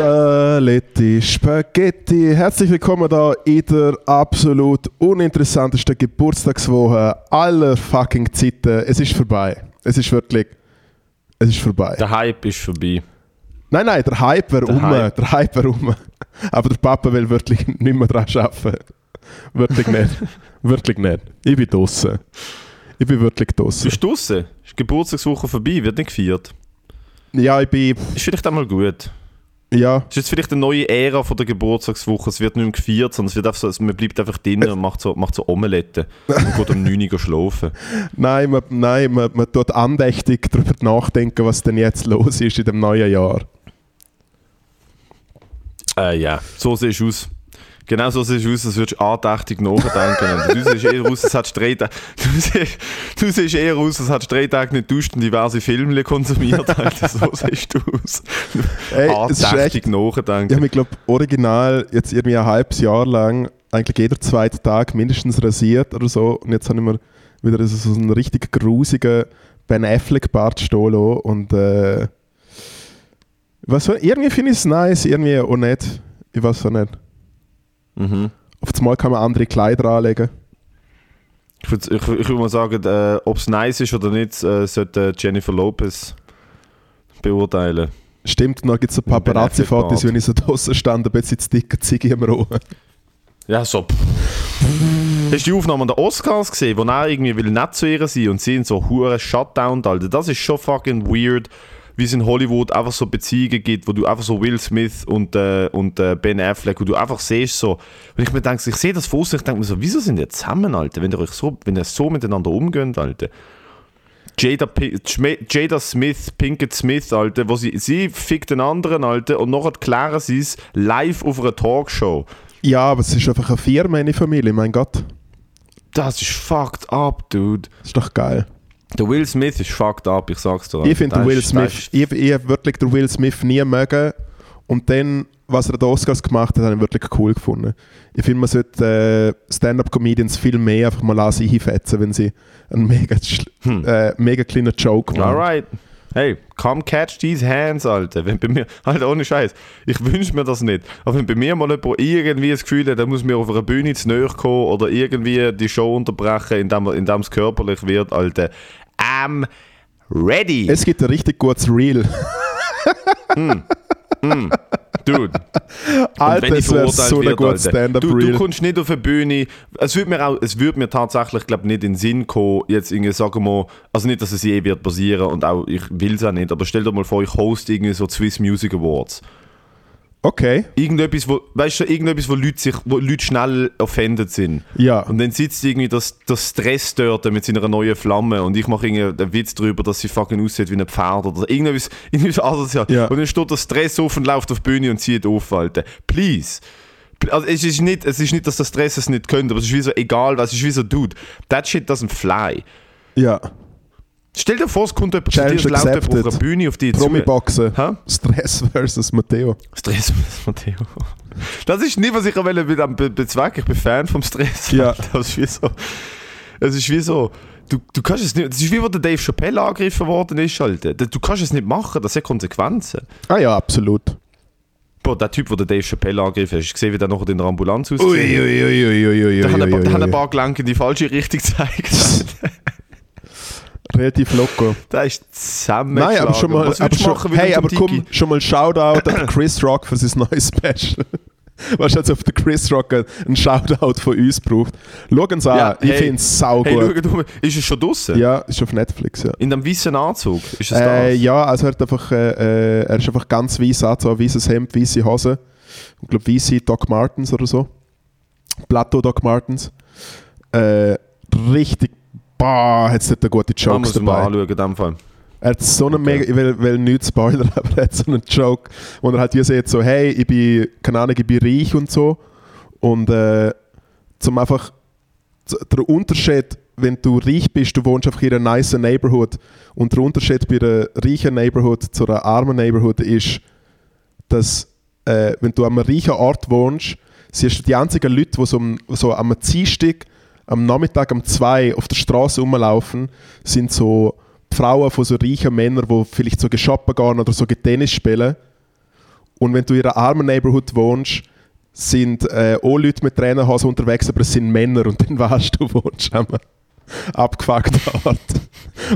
Saletti Spaghetti. Herzlich willkommen da in der absolut uninteressantesten Geburtstagswoche aller fucking Zeiten. Es ist vorbei. Es ist wirklich. Es ist vorbei. Der Hype ist vorbei. Nein, nein, der Hype wäre Der um. Hype. Der Hype wäre um. Aber der Papa will wirklich nicht mehr dran arbeiten. Wirklich nicht. wirklich nicht. Ich bin draußen. Ich bin wirklich draußen. Bist du draussen? Ist die Geburtstagswoche vorbei? Wird nicht gefeiert? Ja, ich bin. Ist vielleicht einmal gut. Ja. Ist jetzt vielleicht eine neue Ära von der Geburtstagswoche. Es wird nicht mehr gefeiert, sondern es wird einfach so, man bleibt einfach drinnen und macht so, macht so Omelette. Und geht um 9 Uhr schlafen. Nein, man, nein man, man tut andächtig darüber nachdenken, was denn jetzt los ist in dem neuen Jahr. Äh, ja, so siehst du aus. Genau so siehst du aus, als würdest du andächtig nachdenken. Du siehst eher aus, als hättest du drei Tage... Du siehst, du siehst eher aus, als hättest du drei Tage nicht duscht und diverse Filme konsumiert. Alter. So siehst du aus. Ey, es andächtig ich nachdenken. habe mich, glaube original jetzt irgendwie ein halbes Jahr lang eigentlich jeder zweite Tag mindestens rasiert oder so. Und jetzt habe ich mir wieder so einen richtig grusigen Ben Affleck Bart stehen lassen. Und äh, was, irgendwie finde ich es nice, irgendwie auch nicht. Ich weiß auch nicht. Mhm. Auf das Mal kann man andere Kleider anlegen. Ich würde ich, ich würd mal sagen, äh, ob es nice ist oder nicht, äh, sollte Jennifer Lopez beurteilen. Stimmt, dann gibt es Ben Paparazzi-Fotos, wenn ich so draußen stand, ein bisschen zu dicker Ziege im Rohr. Ja, so. Hast du die Aufnahme an den Oscars gesehen, wo er irgendwie will nett zu ihr sein und sie in so hure Shutdown, Alter? Das ist schon fucking weird, wie es in Hollywood einfach so Beziehungen gibt, wo du einfach so Will Smith und, äh, und äh, Ben Affleck, wo du einfach siehst so, wenn ich mir denke, ich sehe das vor sich, ich denke mir so, wieso sind ihr zusammen, Alter, wenn ihr euch so, wenn ihr so miteinander umgeht, Alter? Jada, Jada Smith, Pinkett Smith, Alter, wo sie, sie fickt den anderen, Alter, und nachher klären sie es live auf einer Talkshow. Ja, aber es ist einfach eine Firma, eine Familie, mein Gott. Das ist fucked up, dude. Das ist doch geil. Der Will Smith ist fucked up, ich sag's dir. Ich finde Will Smith, ich, ich habe wirklich den Will Smith nie mögen. Und dann, was er an den Oscars gemacht hat, habe ich wirklich cool gefunden. Ich finde, man sollte äh, Stand-Up-Comedians viel mehr einfach mal hinfetzen, wenn sie einen mega, Hm. äh, mega kleinen Joke machen. Alright. Hey, come catch these hands, Alter. Wenn bei mir, Alter, ohne Scheiß. Ich wünsche mir das nicht. Aber wenn bei mir mal jemand irgendwie das Gefühl hat, er muss mir auf einer Bühne zu nahe kommen oder irgendwie die Show unterbrechen, indem, indem es körperlich wird, Alter. I'm ready. Es gibt ein richtig gutes Reel. Dude. Alter, es wäre so ein werde, gutes Alter. Du, du kommst nicht auf eine Bühne. Es würde mir, auch, es würde mir tatsächlich glaub, nicht in den Sinn kommen, jetzt irgendwie sagen wir, also nicht, dass es je wird passieren und auch ich will es auch nicht, aber stell dir mal vor, ich host irgendwie so Swiss Music Awards. Okay, Irgendetwas, wo, weißt du, irgendetwas, wo Leute, sich, wo Leute schnell offended sind. ja. Und dann sitzt irgendwie das, das Stress dort mit seiner neuen Flamme und ich mache irgendwie einen Witz darüber, dass sie fucking aussieht wie ein Pferd oder irgendetwas, irgendwas asozial. Ja. Und dann steht der Stress auf und läuft auf die Bühne und zieht auf, Alter. Please. Also es ist, nicht, es ist nicht, dass der Stress es nicht könnte, aber es ist wie so egal, was es ist wie so, dude, that shit doesn't fly. Ja. Stell dir vor, es kommt jemand Challenge jemand auf accepted. einer Bühne auf zu. Promi-Boxen. Stress versus Matteo. Stress Matteo. Das ist nicht, was ich will bezwecken. Ich bin Fan vom Stress. Ja. Das ist wie so. Es ist wie so. Du, du kannst es nicht. Das ist wie wo der Dave Chappelle angegriffen worden ist, Alter. Du kannst es nicht machen, das hat Konsequenzen. Ah ja, absolut. Boah, der Typ, der den Dave Chappelle angegriffen hat, hast du gesehen, wie der nachher in der Ambulanz aussieht? Paar- da haben ein paar Gelenke in die falsche Richtung gezeigt. Relativ locker. der ist zusammen. Nein, aber schon mal. Aber schon, machen, hey, aber komm, Tiki- schon mal Shoutout an Chris Rock für sein neues Special. Weißt du, als auf den Chris Rock einen Shoutout von uns braucht. Schauen Sie an, Ja, ich hey, finde es sau Hey, schau, ist es schon draußen? ja, ist auf Netflix, ja. In dem weißen Anzug? Ist es Äh, das? ja, also er, hat einfach, äh, äh, er ist einfach ganz weiß angezogen, weißes Hemd, weiße Hose. Ich glaube, weiße Doc Martens oder so. Plateau Doc Martens. Äh, richtig, boah, hat es dort eine gute Jokes muss es mal dabei. anschauen, in dem Fall. Er hat so einen Okay. mega, ich will, will nicht spoilern, aber er hat so einen Joke, wo er halt wie sagt, so, hey, ich bin, keine Ahnung, ich bin reich und so. Und äh, zum einfach, der Unterschied, wenn du reich bist, du wohnst einfach in einer nice Neighborhood und der Unterschied bei einer reichen Neighborhood zu einer armen Neighborhood ist, dass äh, wenn du an einem reichen Ort wohnst, siehst du die einzigen Leute, die so am, so am Dienstag, am Nachmittag um zwei auf der Straße rumlaufen, sind so Frauen von so reichen Männern, die vielleicht so shoppen gehen oder so Tennis spielen. Und wenn du in einer armen Neighborhood wohnst, sind äh, auch Leute mit Trainerhose unterwegs, aber es sind Männer und dann weißt du, wohnst am abgefuckten Ort.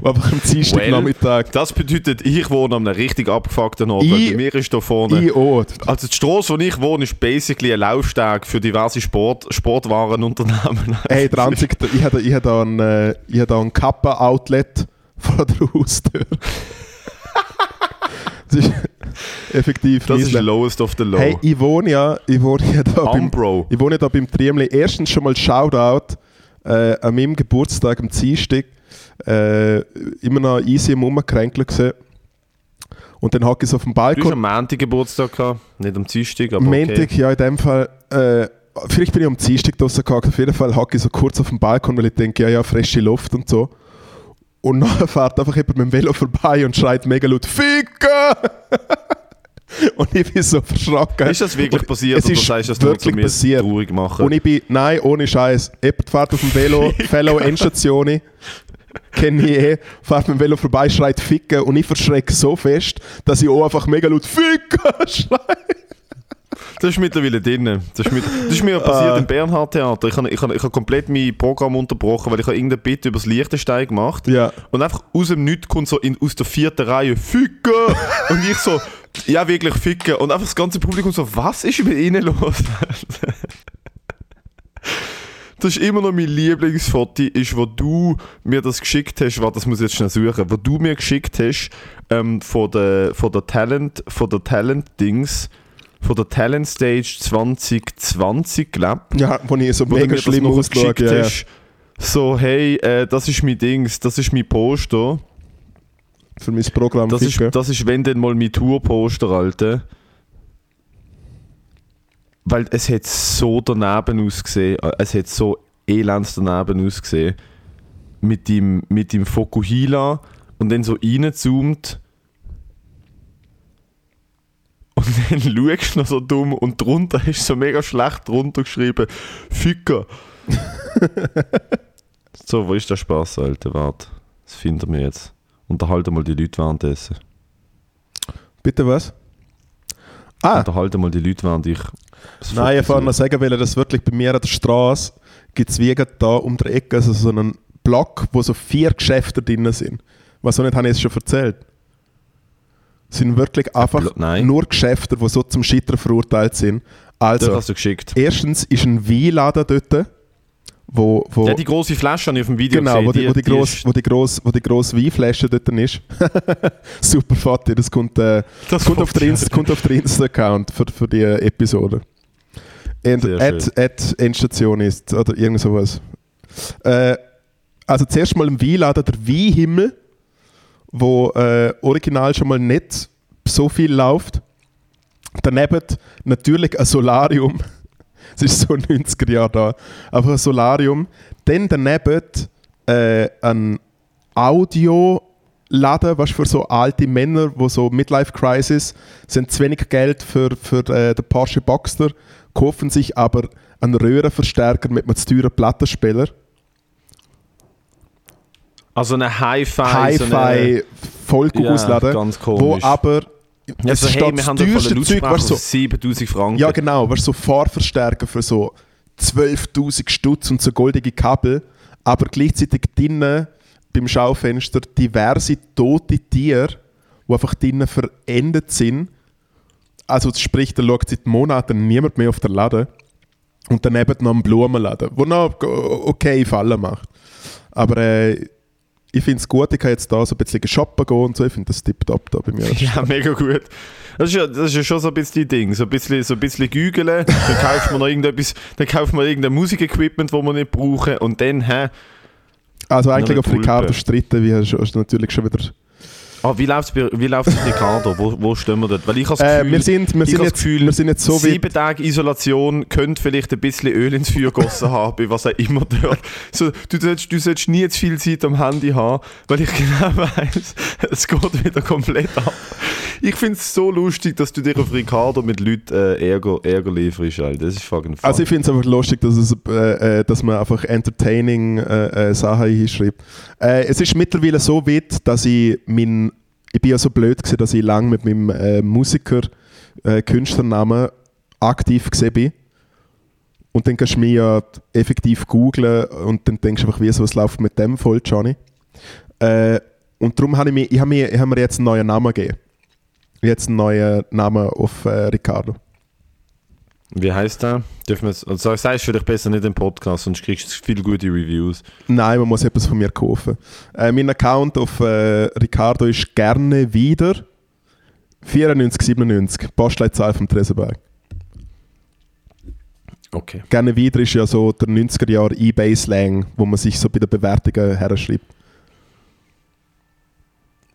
Wo einfach am Dienstagnachmittag... Das bedeutet, ich wohne an einem richtig abgefuckten Ort. Ich- bei mir ist da vorne... Ich auch. Also die Straße, wo ich wohne, ist basically ein Laufsteg für diverse Sport, Sportwarenunternehmen. Hey, der einzige, ich habe ich hab da ein, äh, hab ein Kappa-Outlet vor der Haustür. das ist effektiv Das ist lowest of the low. Hey, ich wohne ja, ich wohne ja da beim, Umbro. ich wohne ja da beim Triemli. Erstens schon mal Shoutout äh, an meinem Geburtstag am Dienstag. Äh, immer noch easy am Rumkränkeln gewesen. Und dann hocke ich so auf dem Du hast Balkon. am Montag Geburtstag gehabt, nicht am Dienstag, aber Montag, okay. ja, in dem Fall. Äh, vielleicht bin ich am Dienstag draussen gehockt. Auf jeden Fall hocke ich so kurz auf dem Balkon, weil ich denke, ja, ja, frische Luft und so. Und dann fährt einfach jemand mit dem Velo vorbei und schreit mega laut «Ficken!» Und ich bin so verschrocken. Ist das wirklich passiert es ist sagst wirklich passiert. traurig machen? Und ich bin, nein, ohne Scheiß. Jemand fährt auf dem Velo, Fellow Endstation, kenne ich eh, fährt mit dem Velo vorbei, schreit Ficken und ich verschrecke so fest, dass ich auch einfach mega laut Ficken schreie. Das ist mittlerweile drin. Das ist, mit, das ist mir passiert Ah. im Bernhard Theater. Ich habe ich hab, ich hab komplett mein Programm unterbrochen, weil ich habe irgendein Bit über das Liechtenstein gemacht. Ja. Und einfach aus dem Nichts kommt so in, aus der vierten Reihe «Ficken!» Und ich so «Ja, wirklich Ficken!» Und einfach das ganze Publikum so «Was ist mit ihnen los?» Das ist immer noch mein Lieblingsfoto, ist, wo du mir das geschickt hast, warte, das muss ich jetzt schnell suchen, wo du mir geschickt hast ähm, von der, von der Talent, von der Talent-Dings, von der Talent Stage 2020, glaub Ja, wo ich so wo mega schlimm geschickt Ja, ja. hast. So, hey, äh, das ist mein Dings, das ist mein Poster. Für mein Programm. Das ist, Ficken. das ist wenn dann mal mein Tour-Poster, Alter. Weil es hat so daneben ausgesehen, äh, es hat so elends daneben ausgesehen. Mit dem, mit dem Fokuhila und dann so reinzoomt. Und dann schaust du noch so dumm und drunter ist so mega schlecht drunter geschrieben: Ficker. so, wo ist der Spaß, Alter? Warte, das finden wir jetzt. Unterhalten mal die Leute währenddessen. Bitte was? Ah, Unterhalten mal die Leute, während ich. nein, ich wollte noch sagen, weil das wirklich bei mir an der Straße gibt es gerade da um die Ecke also so einen Block, wo so vier Geschäfte drin sind. Was auch nicht, habe ich jetzt schon erzählt. Es sind wirklich einfach nein. nur Geschäfte, die so zum Scheitern verurteilt sind. Also, erstens ist ein Weinladen dort, wo, wo, Ja, die große Flasche habe ich auf dem Video genau, gesehen. wo die, wo die, gross, ist- wo die, gross, wo die grosse Weinflasche dort ist. Super Foto, das kommt, äh, das kommt, auf den Insta, kommt auf den Insta-Account für, für die Episode. Und Sehr at, at Endstation ist, oder irgend sowas. Äh, also zuerst mal im Weinladen der Weinhimmel, wo äh, original schon mal nicht so viel läuft. Daneben natürlich ein Solarium. Es ist so 90er Jahre da. Aber ein Solarium. Dann daneben äh, ein Audioladen, was für so alte Männer, wo so Midlife Crisis sind zu wenig Geld für, für äh, den Porsche Boxster, kaufen sich aber einen Röhrenverstärker mit einem zu teuren Plattenspieler. Also eine Hi-Fi. so Hi-Fi Vollkug Ja, ausladen, ganz wo aber Ja, es so, hey, wir das haben teuerste einen Zeug, weißt so, 7000 Franken. Ja, genau. Weißt so Fahrverstärker für so 12.000 Stutz und so goldige Kabel, aber gleichzeitig drinnen beim Schaufenster diverse tote Tiere, die einfach drinnen verendet sind. Also sprich, da schaut seit Monaten niemand mehr auf den Laden. Und daneben noch ein Blumenladen, der noch okay Fallen macht. Aber äh, ich finde es gut, ich kann jetzt da so ein bisschen shoppen gehen und so. Ich finde das tipptopp da bei mir. Ja, mega gut. Das ist, ja, das ist ja schon so ein bisschen Ding. So ein bisschen, so ein bisschen gügeln, dann kauft man noch irgendetwas, dann kauft man irgendein Musikequipment, das man nicht brauchen und dann, hä? Also eigentlich auf. Ricardo streiten, wie hast du natürlich schon wieder... Ah, wie läuft es wie läuft's bei Ricardo? Wo, wo stehen wir dort? Weil ich habe das Äh, Gefühl, wir sind, wir ich sind habe jetzt, das Gefühl, wir sind jetzt so sieben Tage Isolation könnte vielleicht ein bisschen Öl ins Feuer gegossen haben, was auch immer dort. So, du, solltest, du solltest nie zu viel Zeit am Handy haben, weil ich genau weiß, es geht wieder komplett ab. Ich finde es so lustig, dass du dir auf Ricardo mit Leuten äh, Ärger, Ärger lieferst. Alter. Das ist fucking fun. Also ich finde es einfach lustig, dass, es, äh, äh, dass man einfach entertaining äh, äh, Sachen hinschreibt. Äh, es ist mittlerweile so weit, dass ich mein, ich bin ja so blöd gewesen, dass ich lange mit meinem äh, Musiker äh, Künstlernamen aktiv gesehen bin. Und dann kannst du mich ja effektiv googlen und dann denkst du einfach, wie so, was läuft mit dem voll, Johnny. Äh, und darum habe ich, mir, ich, hab mir, hab mir jetzt einen neuen Namen gegeben. Jetzt einen neuen Namen auf äh, Ricardo. Wie heißt der? Dürfen wir also sagst du vielleicht besser nicht im Podcast, sonst kriegst du viele gute Reviews. Nein, man muss etwas von mir kaufen. Äh, mein Account auf äh, Ricardo ist gerne wieder 9497, Postleitzahl vom Tresenberg. Okay. Gerne wieder ist ja so der 90er Jahre eBay-Slang, wo man sich so bei den Bewertungen herschreibt.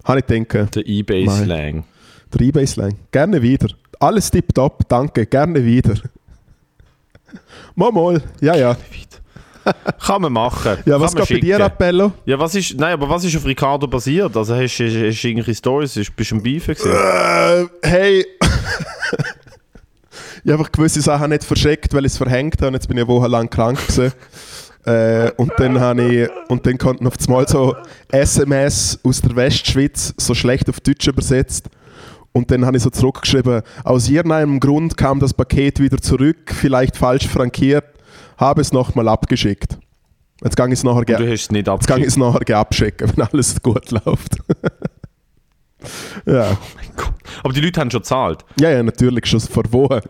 Habe ich denke. Der eBay-Slang. Der eBay-Slang. Gerne wieder. Alles tipptopp, danke, gerne wieder. mal, mal. Ja, ja. Kann man machen. Ja, Kann was geht bei dir schicken. Bello? Ja, was ist, nein, aber was ist auf Ricardo basiert? Also hast du irgendwelche Stories? Bist du am Beefen gewesen? Äh, hey. ich habe gewisse Sachen nicht verschickt, weil ich es verhängt habe. Jetzt bin ich eine Woche lang krank gewesen. äh, und dann habe ich und dann konnten auf einmal so SMS aus der Westschweiz so schlecht auf Deutsch übersetzt. Und dann habe ich so zurückgeschrieben, aus irgendeinem Grund kam das Paket wieder zurück, vielleicht falsch frankiert, habe es nochmal abgeschickt. Jetzt ich es nachher, du hast es nicht jetzt gang ich abgeschickt. es nachher abschicken, wenn alles gut läuft. ja. Aber die Leute haben schon gezahlt. ja, ja, natürlich, schon vor Wochen.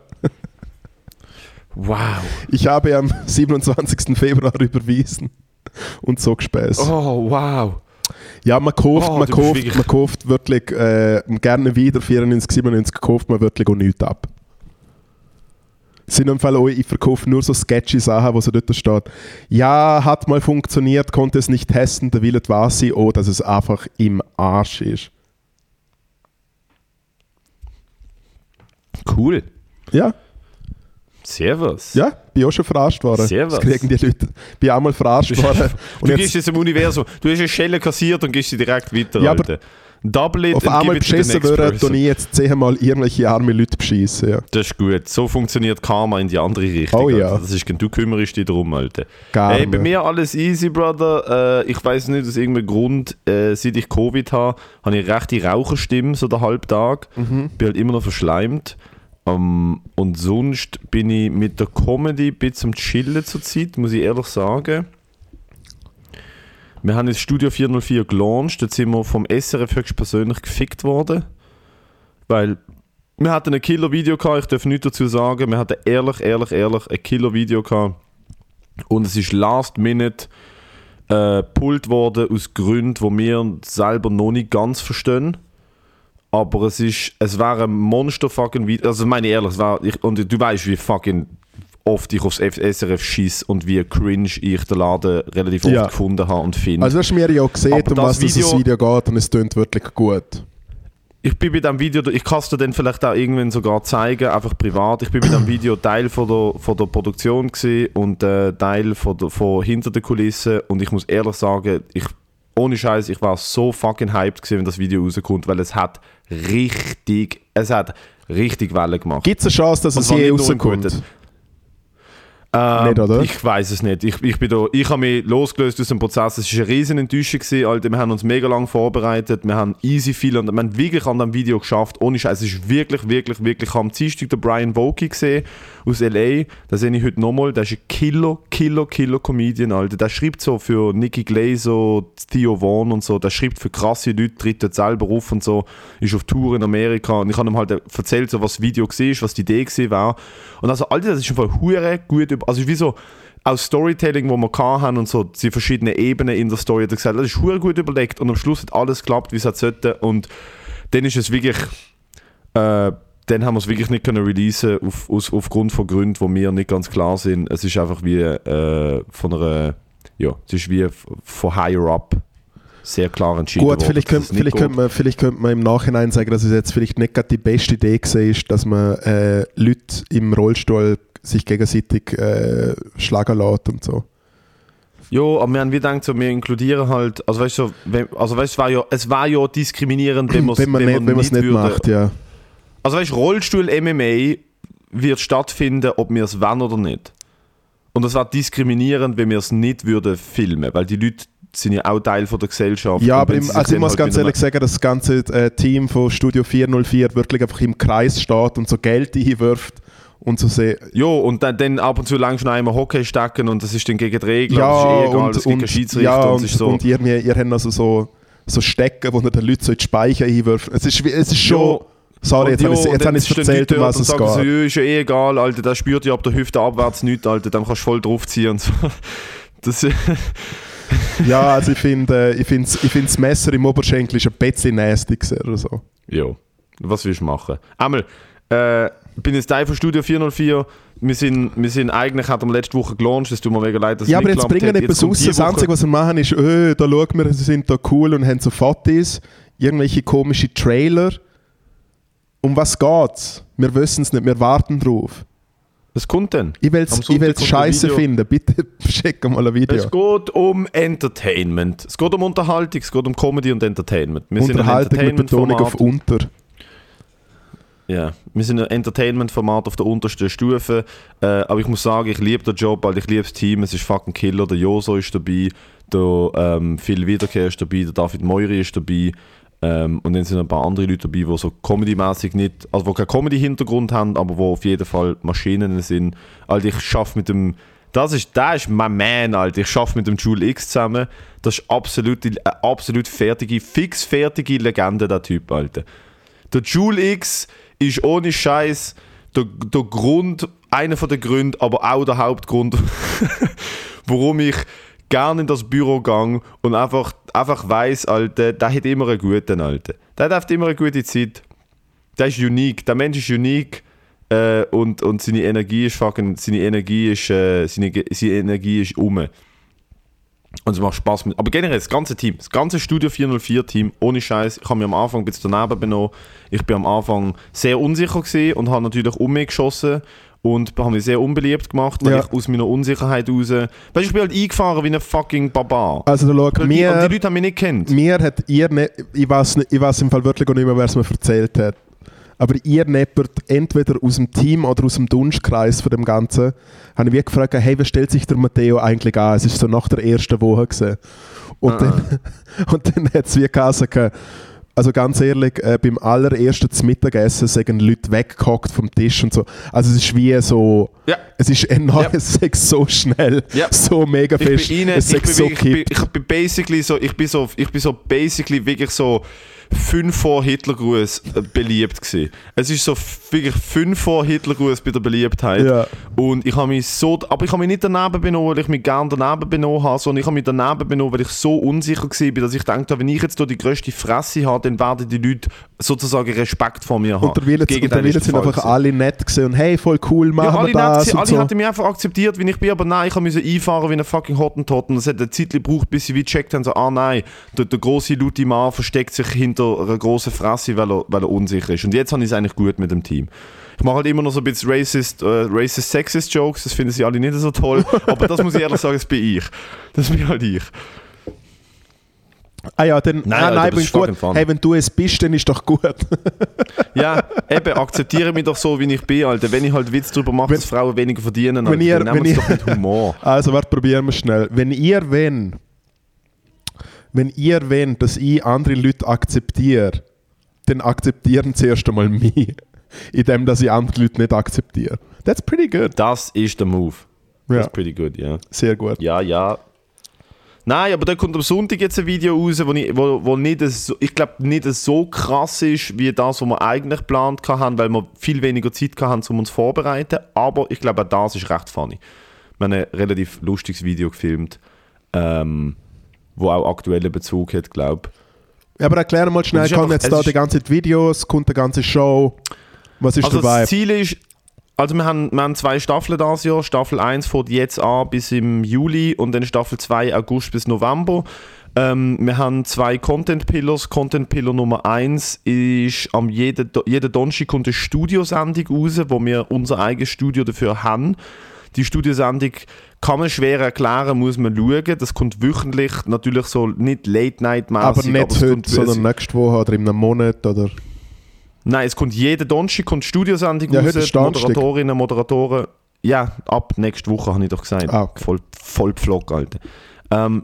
Wow. Ich habe am 27. Februar überwiesen und so gespäßt. Oh, wow. Ja, man kauft, Oh, man, kauft, man kauft wirklich äh, gerne wieder 94, 97 kauft man wirklich auch nichts ab. Sind im Fall auch, ich verkaufe nur so sketchy Sachen, wo so dort steht, ja, hat mal funktioniert, konnte es nicht testen, der Wille war sie, oh, dass es einfach im Arsch ist. Cool. Ja, Servus. ja, bin auch schon verarscht worden. Servus. Das kriegen die Leute. Bin auch mal verarscht worden. Du Und gehst jetzt, jetzt im Universum. Du hast eine Schelle kassiert und gehst sie direkt weiter, Ja, Alter. Double auf einmal beschissen next würde, person. tue ich jetzt zehnmal irgendwelche arme Leute beschissen. Ja. Das ist gut. So funktioniert Karma in die andere Richtung. Oh ja. Alter. Das ist, du kümmerst dich darum, Alter. Gar Ey, bei mir alles easy, Brother. Äh, ich weiß nicht, aus irgendeinem Grund, äh, seit ich Covid habe, habe ich rechte Raucherstimme, so den Halbtag. Mhm. Bin halt immer noch verschleimt. Ähm, und sonst bin ich mit der Comedy ein bisschen am Chillen zur Zeit, muss ich ehrlich sagen. Wir haben das Studio 404 gelauncht, dort sind wir vom SRF höchstpersönlich gefickt worden. Weil wir hatten ein Killer-Video gehabt, ich darf nichts dazu sagen. Wir hatten ehrlich, ehrlich, ehrlich ein Killer-Video gehabt. Und es ist last minute äh, pult worden aus Gründen, die wir selber noch nicht ganz verstehen. Aber es ist, es war ein Monster fucking Video. Also meine ich ehrlich, es war, ich, und du weißt, wie fucking oft ich aufs SRF schieß und wie cringe ich den Laden relativ oft Ja. gefunden habe und finde. Also hast du mir ja auch gesehen, Aber um das was das Video- Video geht und es tönt wirklich gut. ich bin bei diesem Video, ich kann es dir dann vielleicht auch irgendwann sogar zeigen, einfach privat. Ich bin bei diesem Video Teil von der, von der Produktion und äh, Teil von, der, von hinter den Kulissen und ich muss ehrlich sagen, ich, ohne Scheiß, ich war so fucking hyped gewesen, wenn das Video rauskommt, weil es hat richtig, es hat richtig Wellen gemacht. Gibt es eine Chance, dass es je rauskommt? Ähm, Nicht, oder? Ich weiß es nicht. Ich, ich, bin da, ich habe mich losgelöst aus dem Prozess. Es war eine riesen Enttäuschung. Gewesen, Alter. Wir haben uns mega lang vorbereitet. Wir haben easy viel und wir haben wirklich an dem Video geschafft. Ohne Scheiß. Es ist wirklich, wirklich, wirklich. Ich habe am Dienstag den Brian Vokey gesehen aus L.A. Da sehe ich heute nochmal. Der ist ein Killer, Killer, Killer Comedian, Alter. Der schreibt so für Nicky Glay, so Theo Vaughn und so. Der schreibt für krasse Leute, tritt dort selber auf und so. Ist auf Tour in Amerika. Und ich habe ihm halt erzählt, so, was das Video war, was die Idee war. Und also, Alter, das ist einfach hure gut. Also, wie so aus Storytelling, wo wir haben und so, die verschiedenen Ebenen in der Story, hat er gesagt, das ist hure gut überlegt und am Schluss hat alles geklappt, wie es sollte. Und dann ist es wirklich, äh, dann haben wir es wirklich nicht können releasen auf, aus, aufgrund von Gründen, wo mir nicht ganz klar sind. Es ist einfach wie äh, von einer, ja, es ist wie von higher up sehr klar entschieden Gut, worden, vielleicht könnte, es nicht vielleicht, könnte man, vielleicht könnte man im Nachhinein sagen, dass es jetzt vielleicht nicht gerade die beste Idee gewesen ist, dass man äh, Leute im Rollstuhl sich gegenseitig äh, schlagen lässt und so. Ja, aber wir haben wie gedacht, so, wir inkludieren halt, also weißt du, so, also weißt, es war ja, es war ja diskriminierend, wenn, Wenn man, nicht, wenn es nicht würde- macht, ja. Also weißt Rollstuhl-MMA wird stattfinden, ob wir es wollen oder nicht. Und es war diskriminierend, wenn wir es nicht würden filmen, weil die Leute sind ja auch Teil von der Gesellschaft. Ja, Und aber im, also ich muss halt ganz ehrlich sagen, dass das ganze äh, Team von Studio 404 wirklich einfach im Kreis steht und so Geld einwirft und so sehr. Ja, und dann, dann ab und zu lang schon einmal Hockey stecken und das ist dann gegen die Regeln, Ja, das ist eh egal, und, es gibt und, keinen Schiedsrichter ja, und und, so... und ihr, ihr, ihr habt also so, so Stecken, wo ihr den Leuten so in die Speicher einwirft. Es ist, es ist schon. Ja. Sorry, jetzt ich ja, jetzt und habe ich es erzählt, um was es so, geht. ja, ist ja eh egal, Alter, der spürt ja ab der Hüfte abwärts nichts, Alter, dann kannst du voll draufziehen und so. Das, Ja, also ich finde, äh, ich finde ich find das Messer im Oberschenkel ist ein bisschen nasty oder so. ja, was willst du machen? Einmal, äh, ich bin jetzt Teil von Studio 404, wir sind, wir sind eigentlich, hat wir letzte Woche gelauncht, es tut mir mega leid, dass Ja, aber nicht jetzt geklappt bringen hat. etwas raus. Das Einzige, was wir machen, ist, öh, da schaut wir, sie sind da cool und haben so Fotos, irgendwelche komische Trailer. Um was geht's? Wir wissen es nicht, wir warten drauf. Was kommt denn? Ich will es scheiße finden. Bitte schick mal ein Video. Es geht um Entertainment. Es geht um Unterhaltung, es geht um Comedy und Entertainment. Wir Unterhaltung mit Betonung auf Entertainment-Format. unter. Ja, wir sind ein Entertainment-Format auf der untersten Stufe. Äh, aber ich muss sagen, ich liebe den Job, weil ich liebe das Team. Es ist fucking Killer. Der Joso ist dabei, der ähm, Phil Wiederkehr ist dabei, der David Meury ist dabei. Ähm, und dann sind ein paar andere Leute dabei, die so comedymäßig nicht, also die keinen Comedy-Hintergrund haben, aber wo auf jeden Fall Maschinen sind. Also ich schaffe mit dem, das ist, der ist mein Man, Alter. Ich schaffe mit dem Jule X zusammen. Das ist absolut, eine absolut fertige, fix fertige Legende, der Typ, Alter. Der Jule X ist ohne Scheiß der, der Grund, einer der Gründe, aber auch der Hauptgrund, warum ich gerne in das Büro gehe und einfach, einfach weiss, Alter, der hat immer einen guten, Alter. Der hat immer eine gute Zeit. Der ist unique. Der Mensch ist unique. Äh, und, und seine Energie ist fucking, seine Energie ist, äh, seine, seine Energie ist um. Und es macht Spaß mit. Aber generell, das ganze Team, das ganze Studio 404 Team, ohne Scheiß, ich habe mich am Anfang ein bisschen daneben benommen. Ich bin am Anfang sehr unsicher gewesen und habe natürlich um mich geschossen und habe mich sehr unbeliebt gemacht, weil Ja. ich aus meiner Unsicherheit raus. Weißt du, ich bin halt eingefahren wie ein fucking Barbar. Also da schau, und die mir, Leute haben mich nicht kennt. mir hat ihr, ne, ich weiß nicht, ich weiß im Fall wirklich auch nicht mehr, wer es mir erzählt hat. Aber ihr neppert entweder aus dem Team oder aus dem Dunstkreis von dem Ganzen, habe ich wie gefragt, hey, wie stellt sich der Matteo eigentlich an? Es ist so nach der ersten Woche gewesen. Und Ah. dann, und dann hat es wie gesagt, also ganz ehrlich, äh, beim allerersten zum Mittagessen sind Leute weggehockt vom Tisch und so. Also es ist wie so, Ja. es ist enorm, Ja. es ist so schnell, Ja. so mega Ich bin fest, rein, es ich ist bin, so wirklich- ich, bin, ich bin basically so, ich bin so, ich bin so basically wirklich so fünf vor Hitlergruß äh, beliebt gewesen. Es ist so wirklich fünf vor Hitlergruß bei der Beliebtheit. Ja. Und ich habe mich so, aber ich habe mich nicht daneben benommen, weil ich mich gerne daneben benommen habe, sondern ich habe mich daneben benommen, weil ich so unsicher war, dass ich dachte, wenn ich jetzt hier die grösste Fresse habe, dann werden die Leute sozusagen Respekt vor mir haben. Und der Wille, und der sind einfach gewesen. alle nett gewesen und hey, voll cool, machen Ja, alle wir das nett, und alle so. hatten mich einfach akzeptiert, wie ich bin, aber nein, ich musste einfahren wie ein fucking Hottentot und das hat eine Zeit gebraucht, bis sie wie gecheckt haben, so, ah nein, der, der grosse laute Mann versteckt sich hinter einer grossen Fresse, weil er, weil er unsicher ist. Und jetzt habe ich es eigentlich gut mit dem Team. Ich mache halt immer noch so ein bisschen racist, äh, racist sexist Jokes, das finden sie alle nicht so toll, aber das muss ich ehrlich sagen, das bin ich. Das bin halt ich. Ah ja, dann, Nein, ah, Alter, nein, ist gut. Hey, wenn du es bist, dann ist doch gut. Ja, eben, akzeptiere mich doch so, wie ich bin, Alter. Wenn ich halt Witz darüber mache, Wenn- dass Frauen weniger verdienen, wenn Alter, ihr- dann nehmen sie ihr- doch mit Humor. Also, warte, probieren wir schnell. Wenn ihr wenn, wenn ihr wenn, dass ich andere Leute akzeptiere, dann akzeptieren sie erst einmal mich. Indem, dass ich andere Leute nicht akzeptiere. That's pretty good. Das ist der Move. Ja, Das ist pretty good, ja. sehr gut. Ja, ja. Nein, aber da kommt am Sonntag jetzt ein Video raus, wo, ich, wo, wo nicht so, ich glaube nicht so krass ist, wie das, was wir eigentlich geplant haben, weil wir viel weniger Zeit hatten, um uns vorzubereiten. Aber ich glaube, auch das ist recht funny. Wir haben ein relativ lustiges Video gefilmt, ähm, wo auch aktuellen Bezug hat, glaube Ja, aber erklär mal schnell, kommen jetzt da die ist- ganze Zeit Videos, kommt die ganze Show. Was ist Also dabei? das Ziel ist, also wir haben, wir haben zwei Staffeln dieses Jahr. Staffel 1 fängt jetzt an bis im Juli und dann Staffel 2 August bis November. Ähm, wir haben zwei Content Pillars. Content Pillar Nummer 1 ist am jeden, jeden Donnerstag kommt eine Studiosendung raus, wo wir unser eigenes Studio dafür haben. Die Studiosendung kann man schwer erklären, muss man schauen. Das kommt wöchentlich, natürlich so nicht Late-Night-mäßig. aber nicht es heute, kommt- sondern nächste Woche oder in einem Monat oder... Nein, es kommt jeden Donnerstag kommt Studiosendung Ja, raus. heute. Moderatorinnen, Moderatoren. Ja, ab nächste Woche habe ich doch gesagt. Ah, okay. Voll, voll Pflock, Alter. Ähm,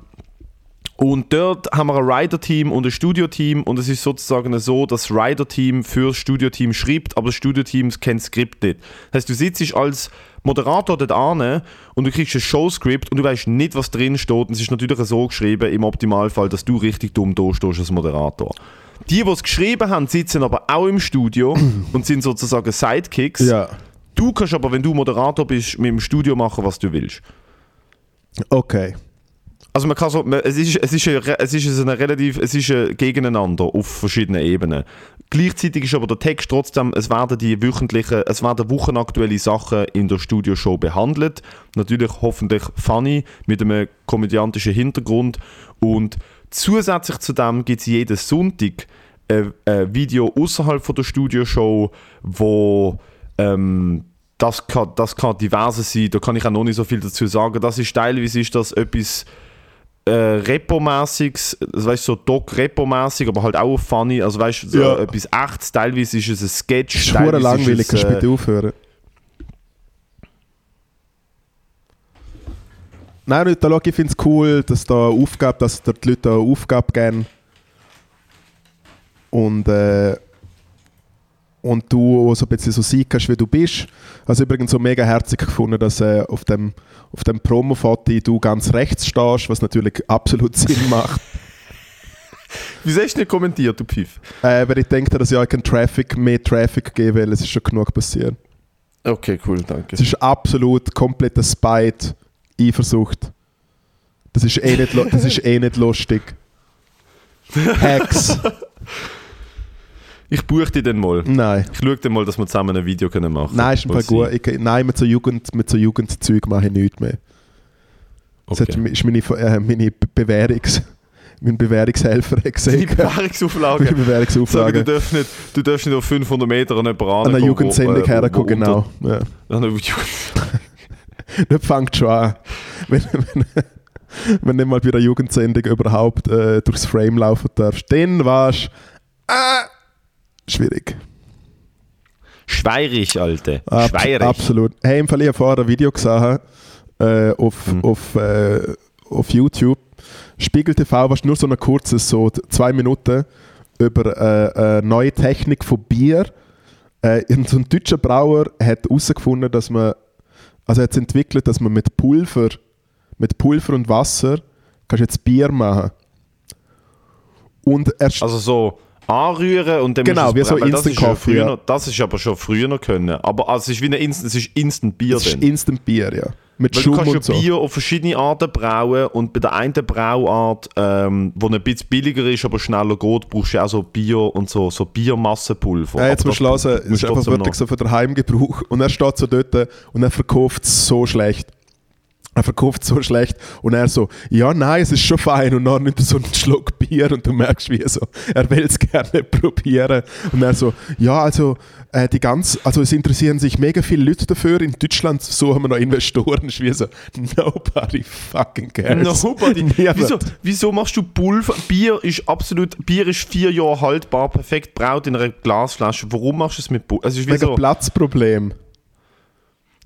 Und dort haben wir ein Rider-Team und ein Studio-Team und es ist sozusagen so, dass das Rider-Team für das Studio-Team schreibt, aber das Studio-Team kennt das Skript nicht. Das heißt, du sitzt als Moderator dort an und du kriegst ein Showskript und du weißt nicht, was drin steht. Und es ist natürlich so geschrieben, im Optimalfall, dass du richtig dumm da stehst als Moderator. Die, die es geschrieben haben, sitzen aber auch im Studio und sind sozusagen Sidekicks. Ja. Du kannst aber, wenn du Moderator bist, mit dem Studio machen, was du willst. Okay. Also man kann so, man, es ist, es ist, ein, es ist ein relativ, es ist ein Gegeneinander auf verschiedenen Ebenen. Gleichzeitig ist aber der Text trotzdem, es werden die wöchentlichen, es werden wochenaktuelle Sachen in der Studioshow behandelt. Natürlich hoffentlich funny, mit einem komödiantischen Hintergrund. Und zusätzlich zu dem gibt es jeden Sonntag ein, ein Video außerhalb der Studioshow, wo ähm, das kann, das kann diverse sein, da kann ich auch noch nicht so viel dazu sagen. Das ist teilweise ist das etwas äh, Repo-mäßiges, also weißt so Doc-Repo-mäßig, aber halt auch funny, also weißt du, so Ja. etwas echtes, teilweise ist es ein Sketch, ist teilweise langweilig, ist es, kannst du äh, bitte aufhören? Nein, nicht, da schau, ich finde es cool, dass da Aufgabe, dass da die Leute da Aufgabe geben. Und, äh, und du so ein bisschen so sein kannst, wie du bist. Also übrigens so mega herzig gefunden, dass äh, auf dem, auf dem Promo-Foto du ganz rechts stehst, was natürlich absolut Sinn macht. Wieso hast du nicht kommentiert, du Pfiff? äh, weil ich denke, dass ich kein Traffic, mehr Traffic geben will, es ist schon genug passiert. Okay, cool, danke. Es ist absolut kompletter Spite, Eifersucht. Das ist eh nicht, das ist eh nicht lustig. Hacks. Ich buche dich dann mal. Nein. Ich schaue dann mal, dass wir zusammen ein Video können machen Nein, ist Fall Was gut. Ich, nein, mit so, Jugend, mit so Jugendzeug mache ich nichts mehr. Das Okay. hat- ist meine, äh, meine Bewährungs, mein Bewährungshelfer hat gesagt. Meine Bewährungsauflage. Sagen, du, Bewährungsauflage. darfst nicht, du darfst nicht auf 500 Meter an jemanden An einer Jugendsendung äh, herkommen, genau. Ja. An einer Das fängt schon an. Wenn, wenn, wenn du mal bei einer Jugendsendung überhaupt äh, durchs Frame laufen darfst, dann warst du äh, schwierig. Schweirig, Alte. Ab, Schweirig. Absolut. Hey, im Fall, ich habe vorher ein Video gesehen äh, auf, Mhm. auf, äh, auf YouTube. Spiegel TV war nur so ein kurzes, so zwei Minuten, über äh, eine neue Technik von Bier. Äh, so ein deutscher Brauer hat herausgefunden, dass man, also hat es entwickelt, dass man mit Pulver, mit Pulver und Wasser kannst jetzt Bier machen. Und er Also so anrühren und dann Genau, du es wie so Instant Coffee, ja. Das ist aber schon früher noch können. Aber also es ist wie ein Instant, es ist Instant Bier das ist. Instant Bier, ja. Mit Weil du Schum kannst ja so. Bier auf verschiedene Arten brauen und bei der einen Brauart, ähm, die ein bisschen billiger ist, aber schneller geht, brauchst du auch so Bier und so, so Biermassenpulver. Ja, jetzt musst du hören, es ist du einfach wirklich noch- so für den Heimgebrauch. Und er steht so dort und er verkauft es so schlecht. Er verkauft so schlecht und er so, ja, nein, es ist schon fein. Und dann nimmt er so einen Schluck Bier und du merkst, wie er so, er will es gerne probieren. Und er so, ja, also, äh, die ganz, also es interessieren sich mega viele Leute dafür. In Deutschland suchen wir noch Investoren. Ist wie so, nobody fucking cares. Nobody. Niemand. Wieso, wieso machst du Pulver? Bier ist absolut, Bier ist vier Jahre haltbar, perfekt braut in einer Glasflasche. Warum machst du es mit Pulver? Also es ist wie Mega so, Platzproblem.